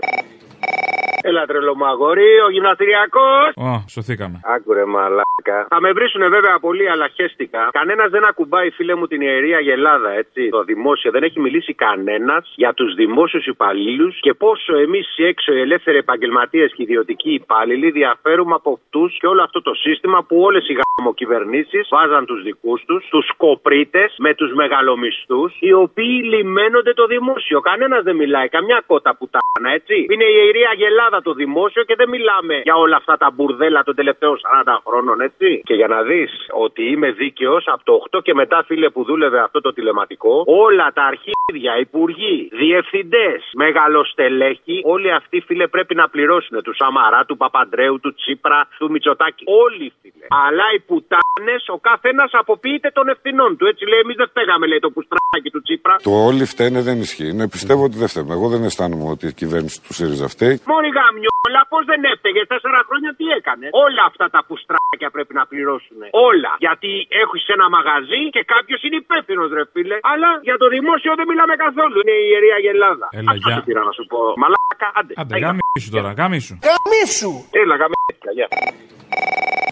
Έλα τρελομαγόρι, ο γυμναστηριακός. Ω, σωθήκαμε. Άκουρε μαλάκα. Θα με βρίσουνε βέβαια πολύ, αλλά χέστηκα. Κανένας δεν ακουμπάει, φίλε μου, την ιερή Αγελάδα, έτσι. Το δημόσιο δεν έχει μιλήσει κανένας για τους δημόσιους υπαλλήλους και πόσο εμείς οι έξω οι ελεύθεροι επαγγελματίες και ιδιωτικοί υπάλληλοι διαφέρουμε από αυτούς και όλο αυτό το σύστημα που όλες οι γαμοκυβερνήσεις βάζαν τους δικούς τους, τους κοπρίτες με τους μεγαλομισθούς, οι οποίοι λιμένονται το δημόσιο. Κανένας δεν μιλάει, καμιά κότα πουτάνα, έτσι. Είναι η ιερή Αγελάδα το δημόσιο και δεν μιλάμε για όλα αυτά τα μπουρδέλα των τελευταίων 40 χρόνων, έτσι. Και για να δεις ότι είμαι δίκαιος, από το 8 και μετά, φίλε που δούλευε αυτό το τηλεματικό, όλα τα αρχίδια, υπουργοί, διευθυντές, μεγαλοστελέχοι, όλοι αυτοί, φίλε, πρέπει να πληρώσουν. Του Σαμαρά, του Παπαντρέου, του Τσίπρα, του Μητσοτάκη. Όλοι, φίλε. Αλλά οι πουτάνες, ο καθένας αποποιείται των ευθυνών του. Έτσι λέει, εμείς δεν φταίγαμε, λέει το πουστράκι του Τσίπρα. Το όλοι φταίνε δεν ισχύει. Ναι, πιστεύω ότι δεν φταίμε. Εγώ δεν αισθάνομαι ότι η κυβέρνηση του ΣΥΡΙΖΑ φταίει. Μόνη γαμιόλα, πώ δεν έφταιγε. Τέσσερα χρόνια τι έκανε. Όλα αυτά τα πουστράκια πρέπει να πληρώσουν. Όλα. Γιατί έχεις ένα μαγαζί και κάποιος είναι υπεύθυνος, ρε φίλε. Αλλά για το δημόσιο δεν μιλάμε καθόλου. Είναι η ιερή Αγελάδα. Έλα, Αυτό γεια. σου πήρα να σου πω. Μαλάκα, άντε. Άντε, γάμισου τώρα, γάμισου. Γαμίσου! Έλα, γαμίσου. Γεια.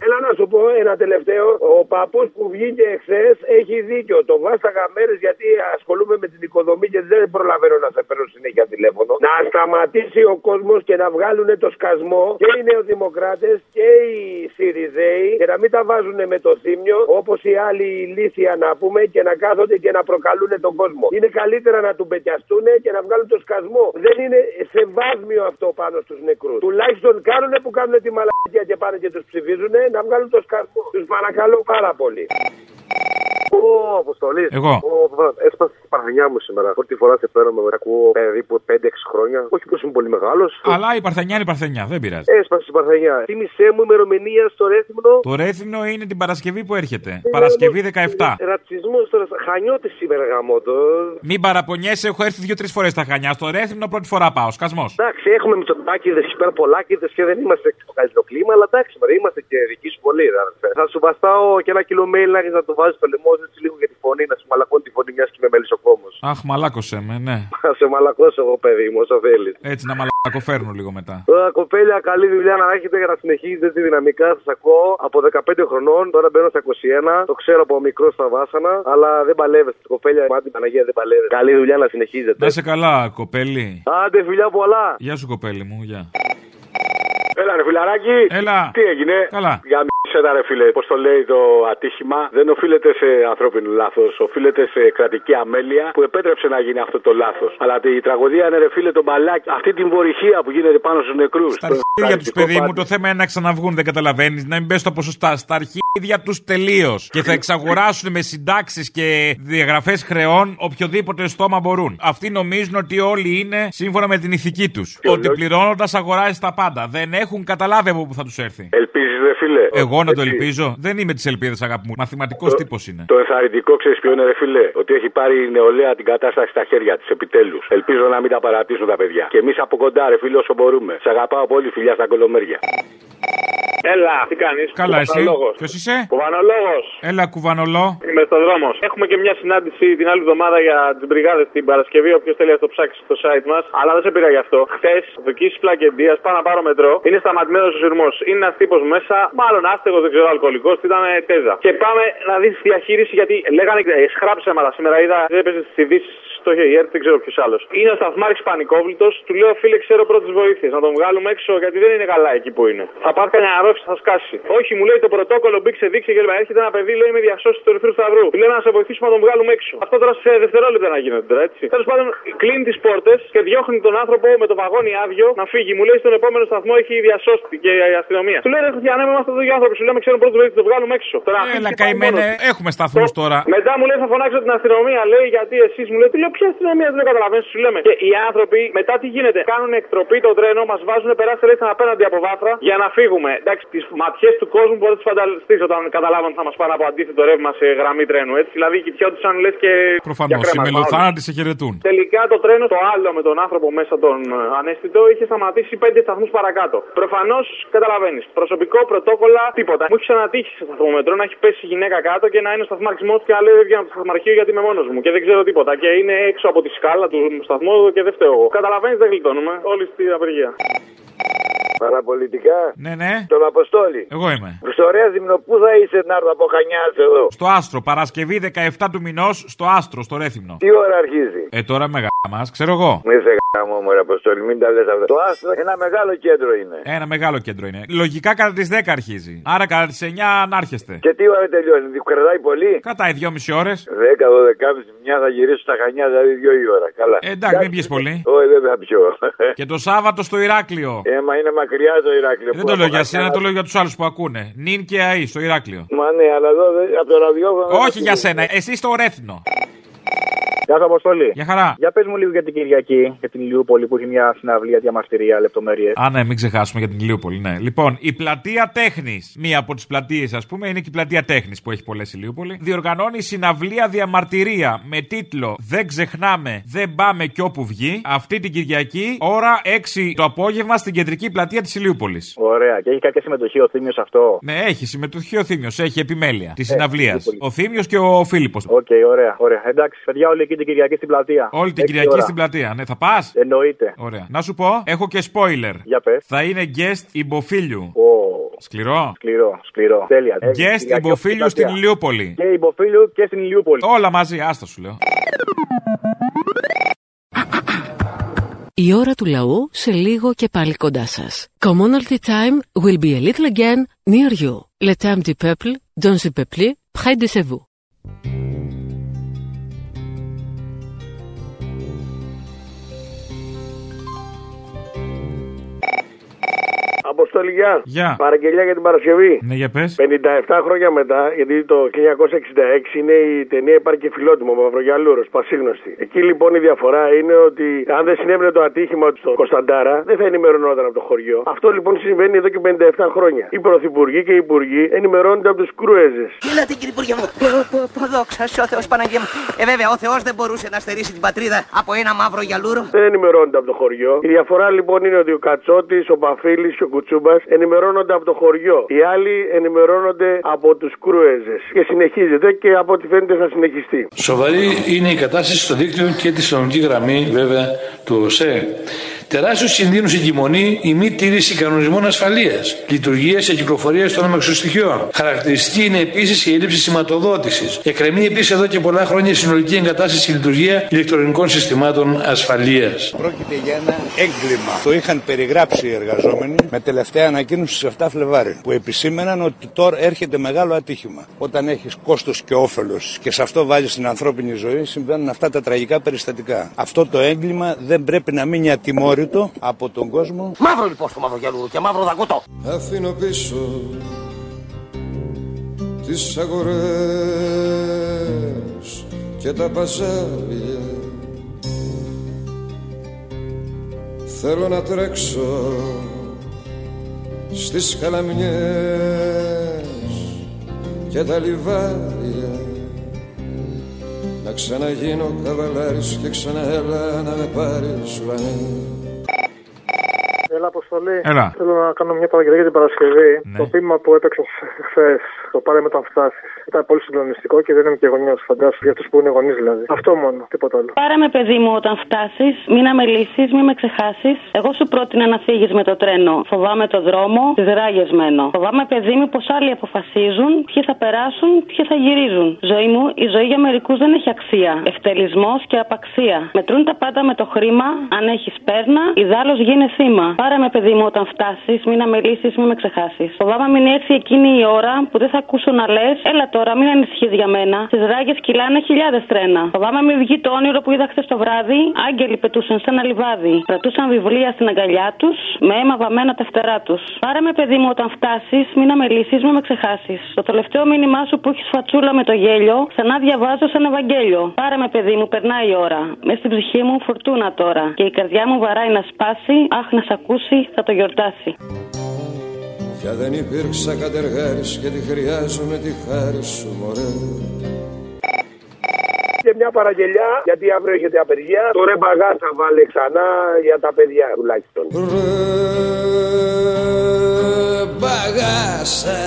Έλα να σου πω ένα τελευταίο. Ο παππούς που βγήκε εχθές έχει δίκιο. Το βάσταγα μέρε γιατί ασχολούμαι με την οικοδομή και δεν προλαβαίνω να σε παίρνω συνέχεια τηλέφωνο. Να σταματήσει ο κόσμος και να βγάλουν το σκασμό και οι νεοδημοκράτες και οι Σιριζέοι και να μην τα βάζουν με το θύμιο όπως οι άλλοι ηλίθια να πούμε και να κάθονται και να προκαλούν τον κόσμο. Είναι καλύτερα να του πετιαστούν και να βγάλουν το σκασμό. Δεν είναι σεβάσμιο αυτό πάνω στου νεκρούς. Τουλάχιστον κάνουν που κάνουν τη μαλακία και πάνε και τους ψηφίζουν να βγάλουν το σκασμό. Τους παρακαλώ πάρα πολύ. Ο Αποστολής. Εγώ. Έσπασε τη παρθενιά μου σήμερα. Πρώτη φορά σε παίρνω με ακούω περίπου 5-6 χρόνια. Όχι πω είμαι πολύ μεγάλος. Αλλά η Παρθενιά είναι η Παρθενιά, δεν πειράζει. Έσπασε τη παρθενιά. Θύμησέ μου ημερομηνία στο Ρέθυμνο. Το Ρέθυμνο είναι την Παρασκευή που έρχεται. Παρασκευή 17. Ρατσισμός τώρα. Χανιώτη σήμερα γαμότο. Μην παραπονιέσαι, έχω έρθει δύο-τρεις φορές στα Χανιά. Στο Ρέθυμνο πρώτη φορά πάω, σκασμός. Εντάξει, έχουμε με τον Τάκηδε εκεί πέρα πολλάκηδε και δεν είμαστε στο καλύτερο κλίμα, αλλά εντάξει, μωρέ, είμαστε και δικοί σου πολύ. ρε, αδερφέ. Θα σου βαστάω και ένα κιλό mail να έχεις να το βάζεις στο λαιμό σου έτσι λίγο για τη φωνή, να σου μαλακώνει τη φωνή μιας και με μελισσοκόμο. Αχ, μαλάκωσε με, ναι. Θα σε μαλακώσω εγώ, παιδί μου, όσο θέλεις. Έτσι να μαλακοφέρνω λίγο μετά. Τώρα, κοπέλια, καλή δουλειά να έχετε για να συνεχίζετε τη δυναμικά. Σας ακούω από 15 χρονών, τώρα μπαίνω στα 21. Το ξέρω από μικρό στα βάσανα, αλλά δεν παλεύεστε. Κοπέλια, μάτι Παναγία δεν παλεύετε. Καλή δουλειά να συνεχίζετε. Να είσαι καλά, κοπέλι. Άντε, φιλιά πολλά. Γεια σου, κοπέλι μου, γεια. Έλα, ρε φιλαράκι. Έλα. Τι έγινε; Καλά. Για μισένα, ρε φίλε. Πώς το λέει το ατύχημα. Δεν οφείλεται σε ανθρώπινο λάθος. Οφείλεται σε κρατική αμέλεια που επέτρεψε να γίνει αυτό το λάθος. Αλλά η τραγωδία είναι, ρε φίλε, το μπαλάκι. Αυτή την βορυχία που γίνεται πάνω στους νεκρούς. Στα αρχίδια τους, παιδί μου, το θέμα είναι να ξαναβγούν, δεν καταλαβαίνεις. Να μην πες τα ποσοστά. Στα αρχίδια τους τελείως. Και θα εξαγοράσουν με συντάξεις και διαγραφές χρεών οποιοδήποτε στόμα μπορούν. Αυτοί νομίζουν ότι όλοι είναι σύμφωνα με την ηθική τους. Ότι πληρώνοντας αγοράζεις τα πάντα. Δεν έχουν καταλάβει από πού θα τους έρθει. Ελπίζει, ρε φίλε. Εγώ να το Έτσι. ελπίζω. Δεν είμαι της ελπίδας, αγάπη μου. Μαθηματικός τύπος είναι. Το ενθαρρυντικό ξέρεις ποιο είναι, ρε φίλε. Ότι έχει πάρει η νεολαία την κατάσταση στα χέρια της επιτέλους. Ελπίζω να μην τα παρατήσουν τα παιδιά. Και εμείς από κοντά, ρε φίλε, όσο μπορούμε. Σε αγαπάω πολύ, φιλιά στα κολομέρια. Έλα, τι κάνεις; Καλά, εσύ; Ποιος είσαι; Κουβανολόγος. Έλα, κουβανολό. Είμαι στο δρόμο. Έχουμε και μια συνάντηση την άλλη εβδομάδα για τις μπριγάδες την Παρασκευή. Όποιος θέλει να το ψάξει στο site μας. Αλλά δεν σε πήρα γι' αυτό. Χθες, εκεί τη Φλακεντία, πάω να πάρω μετρό. Είναι σταματημένος ο σειρμός. Είναι ένας τύπος μέσα, μάλλον άστεγος, δεν ξέρω, αλκοολικός. Ήταν τέζα. Και πάμε να δεις τη διαχείριση γιατί λέγανε ε, σχράψε αίματα. Σήμερα είδα, δεν έπαιζες στις ειδήσεις στο ΕΡΤ, δεν ξέρω ποιος άλλος. Είναι ο σταθμάρχης πανικόβλητος, του λέω φίλε, ξέρω πρώτε βοήθειε. Να τον βγάλουμε έξω γιατί δεν είναι καλά εκεί που είναι. Θα πάρει κανένα αρρώστια, θα σκάσει. Όχι, μου λέει το πρωτόκολλο, μπήξε, δείξε και έρχεται ένα παιδί, λέει με διασώσεις του Ερυθρού Σταυρού. Του λέω να σε βοηθήσουμε να τον βγάλουμε έξω. Αυτό τώρα σε δευτερόλεπτα να γίνεται τώρα, έτσι. Τέλος πάντων, κλείνει τις πόρτες και διώχνει τον άνθρωπο με το βαγόνι άδειο να φύγει. Μου λέει στον επόμενο σταθμό έχει διασώσει και η αστυνομία. Του λέει ρε Χριστιανέ, είμαστε εδώ δύο άνθρωποι. Σου λέμε ξέρω πρώτε βοήθειε, το βγάλουμε έξω. Τώρα, Έλα, καημένε, έχουμε σταθμούς τώρα. Μετά μου λέει θα φωνάξω την αστυνομία, λέει γιατί εσείς μου λέτε, λέω ποια αστυνομία δεν καταλαβαίνεις, σου λέμε. Και οι άνθρωποι μετά τι γίνεται, κάνουν εκτροπή το τρένο, μας βάζουν περάσει λέει απέναντι από βάθρα για να φύγουμε. Εντάξει, τις ματιές του κόσμου μπορείς να τις φανταστείς όταν καταλάβουν ότι θα μας πάνε από αντίθετο ρεύμα σε γραμμή τρένου. Έτσι, δηλαδή κοιτιόντουσαν λες και. Προφανώς, οι μελοθάνατοι σε χαιρετούν. Τελικά το τρένο, το άλλο με τον άνθρωπο μέσα τον ε, ανέστητο, είχε σταματήσει πέντε σταθμούς παρακάτω. Προφανώς καταλαβαίνεις. Προσωπικό, πρωτόκολλα, τίποτα. Μου έχει ξανατύχει σε σταθμομετρό να έχει πέσει η γυναίκα κάτω και να είναι ο σταθμαρχισμός και να λέει δεν βγαίνω από το σταθμαρχείο γιατί είμαι μόνος μου και δεν ξέρω τίποτα. Και είναι έξω από τη σκάλα του σταθμού και δεν φταίω εγώ. Καταλαβαίνεις, δεν γλιτώνουμε. Όλοι στην απεργία. Παραπολιτικά; Ναι, ναι. Τον Αποστόλη. Εγώ είμαι. Στο ωραία δίμνο, πού θα είσαι να έρθω από Χανιά εδώ. Στο άστρο, Παρασκευή 17 του μηνός, στο άστρο, στο Ρέθυμνο. Τι ώρα αρχίζει; Ε, τώρα μεγάλα μας, ξέρω εγώ. Μη σε γάμο, μωρέ Αποστόλη, μην τα λες αυτά. Το άστρο ένα μεγάλο κέντρο είναι. Ένα μεγάλο κέντρο είναι. Λογικά κατά τις 10 αρχίζει. Άρα κατά τις 9 να έρχεστε. Και τι ώρα τελειώνει, κρατάει πολύ; Κρατάει 2,5 ώρες. 10, 12, μια θα γυρίσω στα Χανιά, δηλαδή 2 η ώρα. Καλά. Ε, εντάξει, μην πιει πολύ. Όχι, δεν θα πιω. Και το Σάββατο στο Ηράκλειο. Ε, μα είναι μακριά το Ηράκλειο. Δεν το λέω για σένα, το λέω για τους άλλους που ακούνε. Νιν και ΑΗ στο Ηράκλειο. Μα ναι, αλλά εδώ από το ραδιόφωνο. Όχι για σένα, εσύ στο Ρέθυμνο. Γεια σας, Αποστολή. Γεια χαρά. Για πες μου λίγο για την Κυριακή και την Ηλιούπολη που έχει μια συναυλία διαμαρτυρία, λεπτομέρειες. Α, ναι, μην ξεχάσουμε για την Ηλιούπολη, ναι. Λοιπόν, η πλατεία Τέχνης, μία από τις πλατείες, ας πούμε, είναι και η πλατεία Τέχνης που έχει πολλές Ηλιούπολη. Διοργανώνει συναυλία διαμαρτυρία με τίτλο Δεν ξεχνάμε, δεν πάμε κι όπου βγει. Αυτή την Κυριακή, ώρα 6 το απόγευμα στην κεντρική πλατεία της Ηλιούπολη. Ωραία. Και έχει κάποια συμμετοχή ο Θήμιος αυτό; Ναι, έχει συμμετοχή ο Θήμιος, έχει επιμέλεια της συναυλίας. Ο Θήμιος και ο Φίλιππος. OK, okay, ωραία, ωραία. Εντάξει, παιδιά, όλοι εκεί την Κυριακή στην πλατεία. Όλη την Κυριακή ώρα. στην πλατεία, ναι, θα πας; Εννοείται. Ωραία. Να σου πω, έχω και spoiler. Για πες. Θα είναι guest υποφίλιου. Oh. Σκληρό; Σκληρό, σκληρό. Τέλεια. Guest υποφίλιου στην Ηλιούπολη. Και υποφίλιου και στην Ηλιούπολη. Όλα μαζί, άστα σου λέω. Η ώρα του λαού σε λίγο και πάλι κοντά σας. Commonalty time will be a little again near you. Le temps du peuple, dans le peuple, près de chez vous. Αποστολή, γεια. Γεια. Παραγγελιά για την Παρασκευή. Ναι, για πες. 57 χρόνια μετά, γιατί το 1966 είναι η ταινία Υπάρχει και φιλότιμο Μαυρογιαλούρος, πασίγνωστη. Εκεί λοιπόν η διαφορά είναι ότι αν δεν συνέβαινε το ατύχημα του στο Κωνσταντάρα, δεν θα ενημερωνόταν από το χωριό. Αυτό λοιπόν συμβαίνει εδώ και 57 χρόνια. Οι πρωθυπουργοί και οι υπουργοί ενημερώνονται από τους κρούεζε. Ελάτε κύριε Υπουργέ μου. Δόξα ο Θεός Παναγία μου. Ε, βέβαια, ο Θεός δεν μπορούσε να στερήσει την πατρίδα από ένα μαύρο γιαλούρο. Δεν ενημερώνονται από το χωριό. Η διαφορά λοιπόν είναι ότι ο Κατσότης, ο Παφίλης και ο Κουτσούμπα ενημερώνονται από το χωριό. Οι άλλοι ενημερώνονται από τους κρούεζες. Και συνεχίζεται και από ό,τι φαίνεται θα συνεχιστεί. Σοβαρή είναι η κατάσταση στο δίκτυο και τη συνολική γραμμή βέβαια του ΟΣΕ. Τεράστιος κινδύνου εγκυμονεί η μη τήρηση κανονισμών ασφαλείας, λειτουργίας και κυκλοφορίας των αμαξοστοιχείων. Χαρακτηριστική είναι επίσης η έλλειψη σηματοδότησης. Εκκρεμεί επίσης εδώ και πολλά χρόνια η συνολική εγκατάσταση και λειτουργία ηλεκτρονικών συστημάτων ασφαλείας. Πρόκειται για ένα έγκλημα. Το είχαν περιγράψει οι εργαζόμενοι με τελευταία ανακοίνωση στι 7 Φλεβάρι, που επισήμεναν ότι τώρα έρχεται μεγάλο ατύχημα. Όταν έχεις κόστος και όφελος και σε αυτό βάλει την ανθρώπινη ζωή, συμβαίνουν αυτά τα τραγικά περιστατικά. Αυτό το έγκλημα δεν πρέπει να μείνει ατιμόρυτο από τον κόσμο. Μαύρο λοιπόν στο μαύρο γυαλούρο και μαύρο δαγκωτό. Αφήνω πίσω τις αγορές και τα παζάρια Θέλω να τρέξω στις καλαμιές και τα λιβάρια να ξαναγίνω καβαλάρης και ξαναέλα να με πάρεις ουρανέ Έλα, Αποστολή. Έλα. Θέλω να κάνω μια παραγγελία για την Παρασκευή. Ναι. Το ποίημα που έπαιξε χθες, το πάρε με όταν φτάσει. Ήταν πολύ συγκλονιστικό και δεν είμαι και γονιός, φαντάσου, για αυτούς που είναι γονείς δηλαδή. Αυτό μόνο, τίποτα άλλο. Πάρε με, παιδί μου, όταν φτάσεις, μην αμελήσεις, μην με ξεχάσεις. Εγώ σου πρότεινα να φύγεις με το τρένο. Φοβάμαι το δρόμο, τι ράγε μένω. Φοβάμαι, παιδί μου, πως άλλοι αποφασίζουν ποιοι θα περάσουν, ποιοι θα γυρίζουν. Ζωή μου, η ζωή για μερικούς δεν έχει αξία. Ευτελισμό και απαξία. Μετρούν τα πάντα με το χρήμα, αν έχεις πέρνα, ιδάλω γίνε θύμα. Πάρε με, παιδί μου, όταν φτάσεις, μην αμελήσεις, μην με ξεχάσεις. Φοβάμαι μην έρθει εκείνη η ώρα που δεν θα ακούσω να λες, έλα τώρα, μην ανησυχείς για μένα. Στις ράγες κυλάνε χιλιάδες τρένα. Φοβάμαι μην βγει το όνειρο που είδα χθες το βράδυ, άγγελοι πετούσαν σε ένα λιβάδι. Κρατούσαν βιβλία στην αγκαλιά τους, με αίμα βαμμένα τα φτερά τους. Πάρε με, παιδί μου, όταν φτάσεις, μην αμελήσεις, μην με ξεχάσεις. Το τελευταίο μήνυμά σου που έχεις φατσούλα με το γέλιο, ξανά διαβάζω σαν Ευαγγέλιο. Πάρε με, παιδί μου, περνάει η ώρα. Μες στην ψυχή μου φουρτούνα τώρα. Και η καρδιά μου βαράει να σπάσει, αχ να σ' ακούσει, θα το γιορτάσει. Πια δεν υπήρξα κατεργάρης και τη χρειάζομαι τη χάρη σου μωρέ Και μια παραγγελιά, γιατί αύριο έχετε απεργία. Το ρε μπαγάσα βάλε ξανά για τα παιδιά τουλάχιστον. Μπαγάσα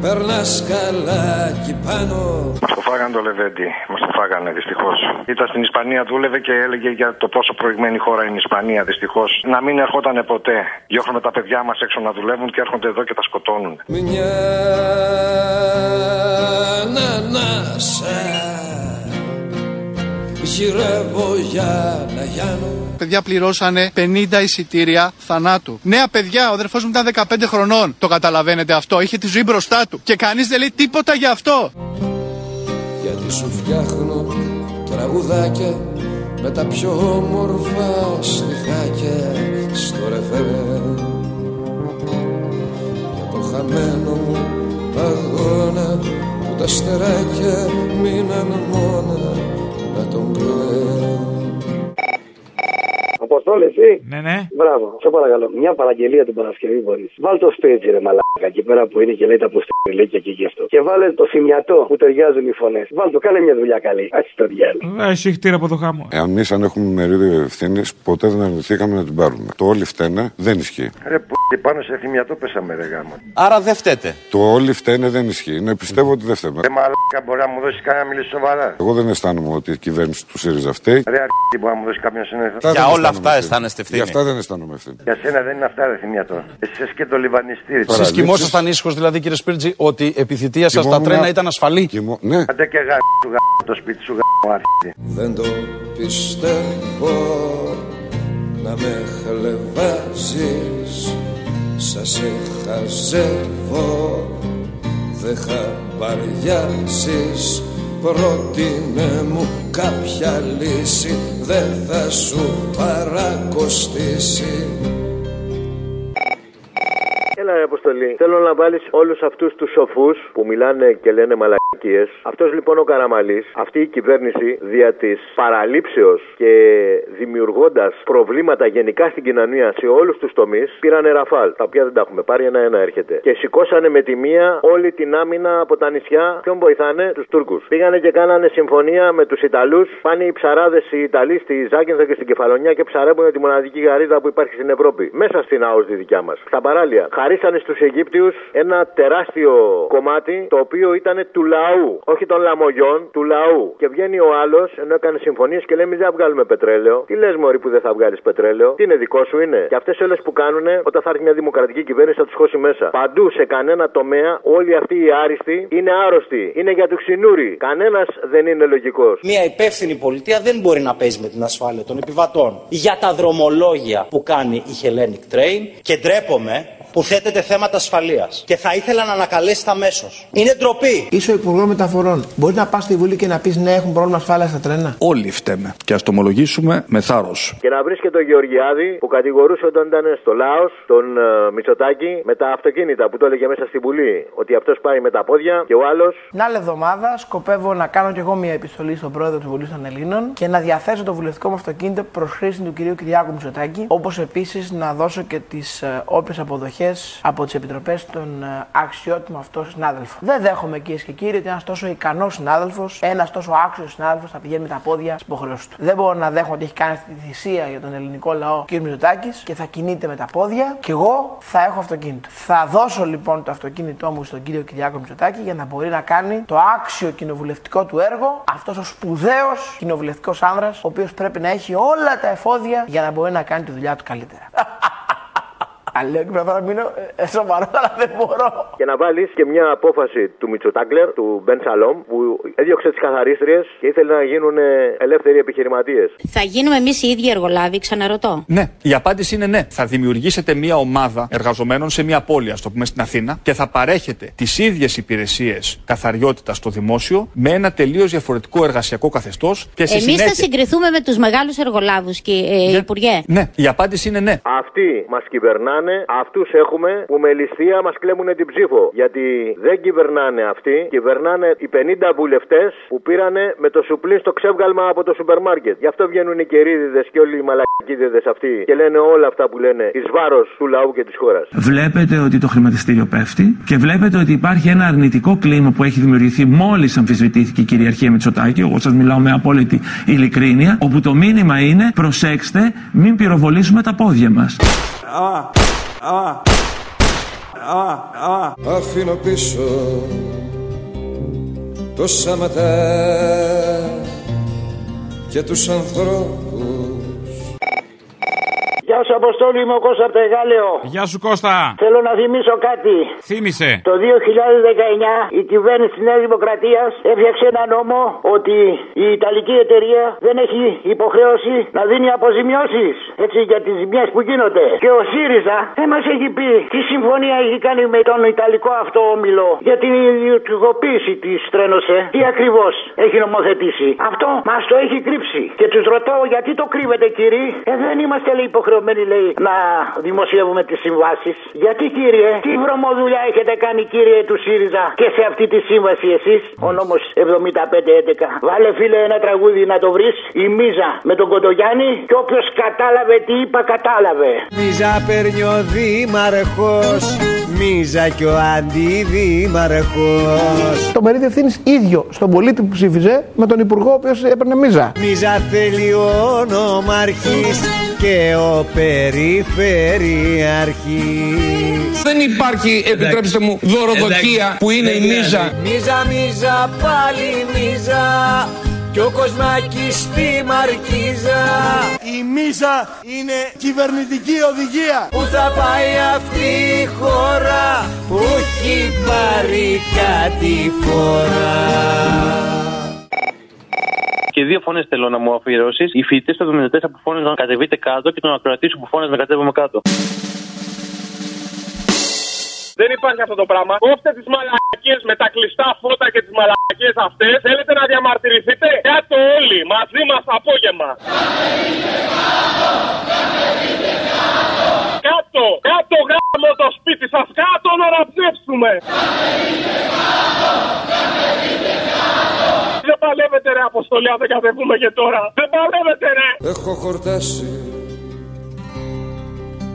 Περνάς καλά εκεί πάνω Μας το φάγανε το Λεβέντι. Μας το φάγανε δυστυχώς. Ήταν στην Ισπανία, δούλευε και έλεγε για το πόσο προηγμένη χώρα είναι η Ισπανία. Δυστυχώς. Να μην ερχόταν ποτέ. Διώχνουμε τα παιδιά μας έξω να δουλεύουν και έρχονται εδώ και τα σκοτώνουν. Μια ανάσα Γυρεύω για να γιάνω Παιδιά πληρώσανε 50 εισιτήρια θανάτου. Νέα παιδιά, ο αδερφός μου ήταν 15 χρονών. Το καταλαβαίνετε αυτό. Είχε τη ζωή μπροστά του. Και κανείς δεν λέει τίποτα για αυτό. Γιατί σου φτιάχνω τραγουδάκια με τα πιο όμορφα στιχάκια στο ρεφερέ Για το χαμένο μου αγώνα που τα στεράκια μείναν μόνα να τον κλαίω Αποστόλη, εσύ; Ναι, ναι. Μπράβο, σε παρακαλώ. Μια παραγγελία την Παρασκευή μπορείς. Βάλ το stage ρε μαλάκα εκεί πέρα που είναι και λέει τα αποστολίκια και γι' αυτό. Και βάλε το θυμιατό που ταιριάζουν οι φωνές. Βάλ το, κάνε μια δουλειά καλή. Α το διάλογο. Εσύ χτύρα από το χάμο. Εμείς, αν έχουμε μερίδιο ευθύνης, ποτέ δεν αρνηθήκαμε να την πάρουμε. Το όλοι φταίνε δεν ισχύει. Ρε που πάνω σε θυμιατό πέσαμε ρε γάμο. Άρα δεν φταίτε. Το όλοι φταίνε δεν ισχύει. Ναι, πιστεύω ότι δεν φταίμε. Ρε μαλάκα μπορεί να μου δώσει κανένα να μιλήσει σοβαρά. Εγώ δεν αισθάνομαι ότι η κυβέρνηση του ΣΥΡΙΖΑ φταίει. Ρε αρκετή μπορεί να μου δώσει κάποιο συνέδριο. Αυτά Για δεν όλα αισθάνομαι αυτά ευθύνη. αισθάνεστε ευθύνη. Για αυτά δεν αισθάνομαι ευθύνη. Για σένα δεν είναι αυτά ρε θυμιατό. Εσύ και το λιβανιστήρι. Εσείς κοιμόσασταν ήσυχος δηλαδή κύριε Σπίρτζη; Ότι επί θητεία σας τα Κοιμόμουν- τρένα ήταν ασφαλή. Κοιμώ- Ναι. Άντε και γάμο σου γάμο το σπίτι σου γάμο αρχίδι. Δεν το πιστεύω να με χλεβάζεις Σας σε χαζεύω Δεν χαμπαριάζεις Πρότεινε μου κάποια λύση Δεν θα σου παρακοστήσει Έλα, ρε Αποστολή. Θέλω να βάλεις όλους αυτούς τους σοφούς που μιλάνε και λένε μαλακίες. Αυτός λοιπόν ο Καραμαλής, αυτή η κυβέρνηση δια της παραλήψεως και δημιουργώντας προβλήματα γενικά στην κοινωνία σε όλους τους τομείς, πήρανε ραφάλ. Τα οποία δεν τα έχουμε πάρει, ένα-ένα έρχεται. Και σηκώσανε με τη μία όλη την άμυνα από τα νησιά. Ποιον βοηθάνε, τους Τούρκους. Πήγανε και κάνανε συμφωνία με τους Ιταλούς. Πάνε οι ψαράδες οι Ιταλοί στη Ζάκυνθα και στην Κεφαλονιά και ψαρεύουν τη μοναδική γαρίδα που υπάρχει στην Ευρώπη. Μέσα στην ΑΟΣ τη δικιά μας. Στα παράλια. Χαρίσανε στους Αιγύπτιους ένα τεράστιο κομμάτι το οποίο ήταν του λαού. Όχι των λαμογιών, του λαού. Και βγαίνει ο άλλος ενώ έκανε συμφωνίες και λέει: Εμεί δεν θα βγάλουμε πετρέλαιο. Τι λες, Μωρή που δεν θα βγάλεις πετρέλαιο; Τι είναι δικό σου είναι; Και αυτές όλες που κάνουν όταν θα έρθει μια δημοκρατική κυβέρνηση θα τους χώσει μέσα. Παντού σε κανένα τομέα όλοι αυτοί οι άριστοι είναι άρρωστοι. Είναι για τους ξυνούρι. Κανένας δεν είναι λογικός. Μια υπεύθυνη πολιτεία δεν μπορεί να παίζει με την ασφάλεια των επιβατών. Για τα δρομολόγια που κάνει η Hellenic Train και ντρέπομαι που θέτεται θέματα ασφαλείας. Και θα ήθελα να ανακαλέσετε αμέσω. Είναι ντροπή. Είσαι ο Υπουργός Μεταφορών. Μπορεί να πας στη Βουλή και να πεις ναι, έχουν πρόβλημα ασφάλεια στα τρένα. Όλοι φταίμε. Και ας το ομολογήσουμε με θάρρος. Και να βρει και τον Γεωργιάδη που κατηγορούσε όταν ήταν στο Λάος, τον uh, Μητσοτάκη, με τα αυτοκίνητα που το έλεγε μέσα στη Βουλή. Ότι αυτός πάει με τα πόδια και ο άλλο. Την άλλη εβδομάδα σκοπεύω να κάνω κι εγώ μια επιστολή στον πρόεδρο τη Βουλής των Ελλήνων και να διαθέσω το βουλευτικό μου αυτοκίνητο προς χρήση του κυρίου Κυριάκου Μητσοτάκη. Όπως επίσης να δώσω και τις όποιες αποδοχές κάποιε από τις επιτροπές των ε, αξιότιμων αυτών συνάδελφων. Δεν δέχομαι κυρίες και κύριοι ότι ένας τόσο ικανός συνάδελφος, ένας τόσο άξιος συνάδελφος θα πηγαίνει με τα πόδια στις υποχρεώσεις του. Δεν μπορώ να δέχομαι ότι έχει κάνει αυτή τη θυσία για τον ελληνικό λαό κ. Μητσοτάκης και θα κινείται με τα πόδια και εγώ θα έχω αυτοκίνητο. Θα δώσω λοιπόν το αυτοκίνητό μου στον κύριο Κυριάκο Μητσοτάκη για να μπορεί να κάνει το άξιο κοινοβουλευτικό του έργο, αυτός ο σπουδαίος κοινοβουλευτικός άνδρας, ο οποίος πρέπει να έχει όλα τα εφόδια για να μπορεί να κάνει τη δουλειά του καλύτερα. Λέω και πρέπει να μείνω ε, σοβαρό, αλλά δεν μπορώ. Και να βάλεις και μια απόφαση του Μητσοτάγκλερ, του Μπεν Σαλόμ, που έδιωξε τις καθαρίστριε και ήθελε να γίνουν ελεύθεροι επιχειρηματίες. Θα γίνουμε εμείς οι ίδιοι εργολάβοι, ξαναρωτώ. Ναι, η απάντηση είναι ναι. Θα δημιουργήσετε μια ομάδα εργαζομένων σε μια πόλη, ας το πούμε στην Αθήνα, και θα παρέχετε τις ίδιες υπηρεσίες καθαριότητας στο δημόσιο με ένα τελείως διαφορετικό εργασιακό καθεστώς. Εμείς συνέχεια... θα συγκριθούμε με τους μεγάλους εργολάβους, ε, ναι. Υπουργέ. Ναι, η απάντηση είναι ναι. Αυτοί μας κυβερνάνε αυτούς έχουμε που με ληστεία μας κλέμουν την ψήφο. Γιατί δεν κυβερνάνε αυτοί, κυβερνάνε οι 50 βουλευτές που πήρανε με το σουπλί στο ξεύγαλμα από το σούπερ μάρκετ. Γι' αυτό βγαίνουν οι κερίδιδες και όλοι οι μαλακίδιδες αυτοί και λένε όλα αυτά που λένε εις βάρος του λαού και της χώρας. Βλέπετε ότι το χρηματιστήριο πέφτει και βλέπετε ότι υπάρχει ένα αρνητικό κλίμα που έχει δημιουργηθεί μόλις αμφισβητήθηκε η κυριαρχία Μητσοτάκη. Εγώ σας μιλάω με απόλυτη ειλικρίνεια. Όπου το μήνυμα είναι προσέξτε, μην πυροβολήσουμε τα πόδια μας. Αφήνω πίσω το σαματά και τους ανθρώπους Γεια σου, Αποστόλη, είμαι ο Κώστας από το Εγάλεο. Γεια σου, Κώστα. Θέλω να θυμίσω κάτι. Θύμησε. Το 2019 η κυβέρνηση της Νέας Δημοκρατίας έφτιαξε ένα νόμο ότι η Ιταλική εταιρεία δεν έχει υποχρέωση να δίνει αποζημιώσεις έτσι για τις ζημιές που γίνονται. Και ο ΣΥΡΙΖΑ δεν μα έχει πει τι συμφωνία έχει κάνει με τον Ιταλικό αυτό όμιλο για την ιδιωτικοποίηση της Τρένωσε. Τι ακριβώς έχει νομοθετήσει. Αυτό μας το έχει κρύψει. Και τους ρωτάω γιατί το κρύβετε, κύριε. Ε, δεν είμαστε λέει υποχρεωμένοι λέει να δημοσιεύουμε τις συμβάσεις. Γιατί κύριε, τι βρωμοδουλειά έχετε κάνει κύριε του ΣΥΡΙΖΑ και σε αυτή τη σύμβαση εσείς, ο νόμος 7511. Βάλε φίλε ένα τραγούδι να το βρεις, η Μίζα με τον Κοντογιάννη και όποιος κατάλαβε τι είπα, κατάλαβε. Μίζα παίρνει ο Δήμαρχος, Μίζα και ο Αντιδήμαρχος. Το μερίδιο ευθύνης ίδιο στον πολίτη που ψήφιζε με τον υπουργό ο οποίος έπαιρνε Μίζα. Μίζα θέλει ο νομαρχής και ο περιφερειαρχής. Δεν υπάρχει, επιτρέψτε μου, δωροδοκία που είναι η μίζα. Μίζα, μίζα, πάλι μίζα και ο Κοσμάκης στη Μαρκίζα Η μίζα είναι κυβερνητική οδηγία Πού θα πάει αυτή η χώρα που έχει πάρει κάτι φορά και δύο φωνές θέλω να μου αφιερώσεις. Οι φοιτητές του 74 που φώναζαν να κατεβείτε κάτω και τον ακροατή σου που φώναζε να κατέβουμε κάτω. Δεν υπάρχει αυτό το πράγμα. Κόφτε τις μαλακίες με τα κλειστά φώτα και τις μαλακίες αυτές. Θέλετε να διαμαρτυρηθείτε; Κάτω όλοι μαζί μας απόγευμα. Κάτω, κάτω γάμο το σπίτι σας. Κάτω να ραψεύσουμε. Δεν παλεύετε ρε αποστολή αν δεν κατεβούμε και τώρα. Δεν παλεύετε ρε. Έχω χορτάσει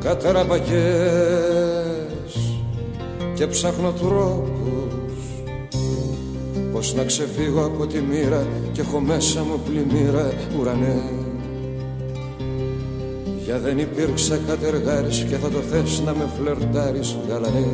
καταραμπακές και ψάχνω τρόπους πως να ξεφύγω από τη μοίρα και έχω μέσα μου πλημμύρα ουρανέ. Για δεν υπήρξα κατεργάρης και θα το θες να με φλερτάρεις γαλανέ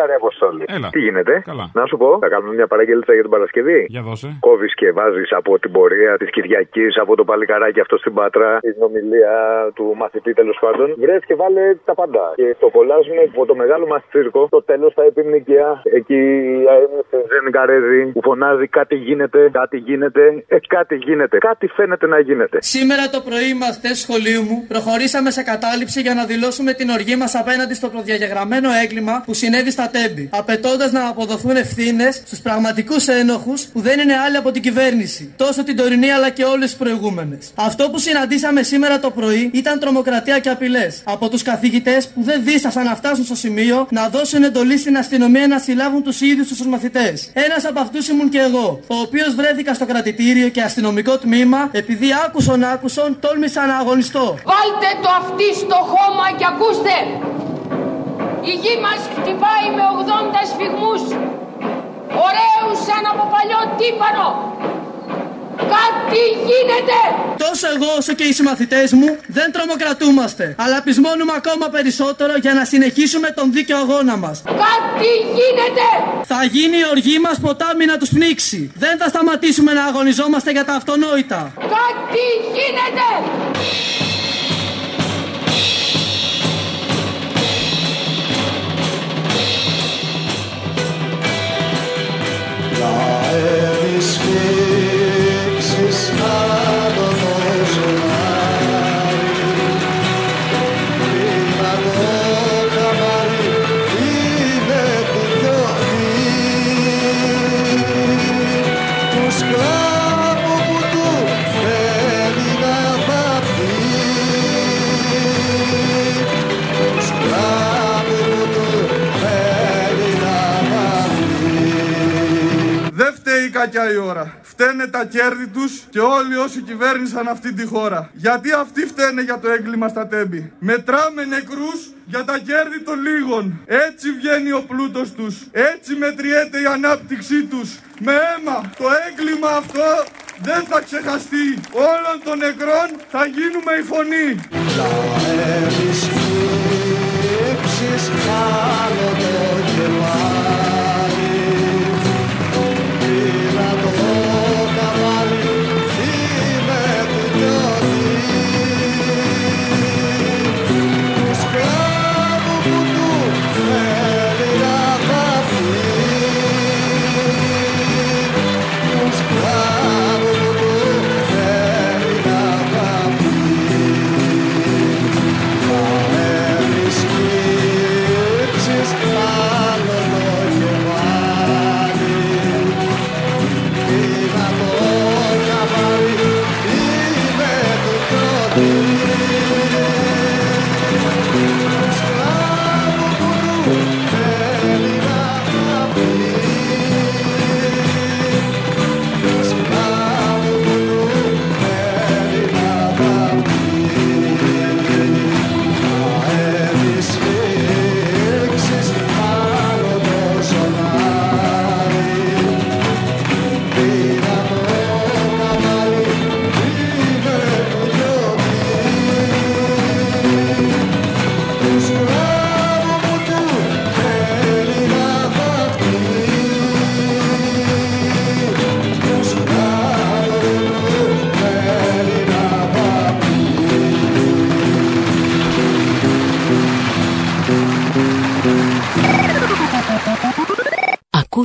Έλα ρε Αποστόλη. Έλα. Τι γίνεται; Καλά. Να σου πω, θα κάνουμε μια παραγγελίτσα για την Παρασκευή. Για δώσε. Κόβεις και βάζεις από την πορεία της Κυριακής, από το παλικαράκι αυτό στην Πάτρα, την ομιλία του μαθητή τέλος πάντων. Βρες και βάλε τα παντά. Και το κολλάζουμε από το μεγάλο μας τσίρκο. Το τέλος θα επιμνικία. Εκεί η Ζεν Καρέζη που φωνάζει κάτι γίνεται, κάτι γίνεται. Ε, κάτι γίνεται. Κάτι φαίνεται να γίνεται. Σήμερα το πρωί οι μαθητέ σχολείου μου προχωρήσαμε σε κατάληψη για να δηλώσουμε την οργή μας απέναντι στο προδιαγεγραμμένο έγκλημα που συνέβη στα Τέμπη, απαιτώντας να αποδοθούν ευθύνες στους πραγματικούς ένοχους που δεν είναι άλλοι από την κυβέρνηση, τόσο την τωρινή αλλά και όλες τις προηγούμενες. Αυτό που συναντήσαμε σήμερα το πρωί ήταν τρομοκρατία και απειλές από τους καθηγητές που δεν δίστασαν να φτάσουν στο σημείο να δώσουν εντολή στην αστυνομία να συλλάβουν τους ίδιους τους μαθητέ. Ένας από αυτούς ήμουν και εγώ, ο οποίος βρέθηκα στο κρατητήριο και αστυνομικό τμήμα επειδή άκουσον άκουσον τόλμησα να αγωνιστώ. Βάλτε το αυτή στο χώμα και ακούστε. Η γη μας χτυπάει με 80 σφιγμούς. Ωραίους σαν από παλιό τύπανο. Κάτι γίνεται! Τόσο εγώ όσο και οι συμμαθητές μου δεν τρομοκρατούμαστε, αλλά πεισμώνουμε ακόμα περισσότερο για να συνεχίσουμε τον δίκαιο αγώνα μας. Κάτι γίνεται! Θα γίνει η οργή μας ποτάμι να τους πνίξει. Δεν θα σταματήσουμε να αγωνιζόμαστε για τα αυτονόητα. Κάτι γίνεται! Δεν κακιά η ώρα. Φταίνε τα κέρδη τους και όλοι όσοι κυβέρνησαν αυτή τη χώρα. Γιατί αυτοί φταίνε για το έγκλημα στα τέμπη. Μετράμε νεκρούς για τα κέρδη των λίγων. Έτσι βγαίνει ο πλούτος τους. Έτσι μετριέται η ανάπτυξή τους. Με αίμα. Το έγκλημα αυτό δεν θα ξεχαστεί. Όλων των νεκρών θα γίνουμε η φωνή.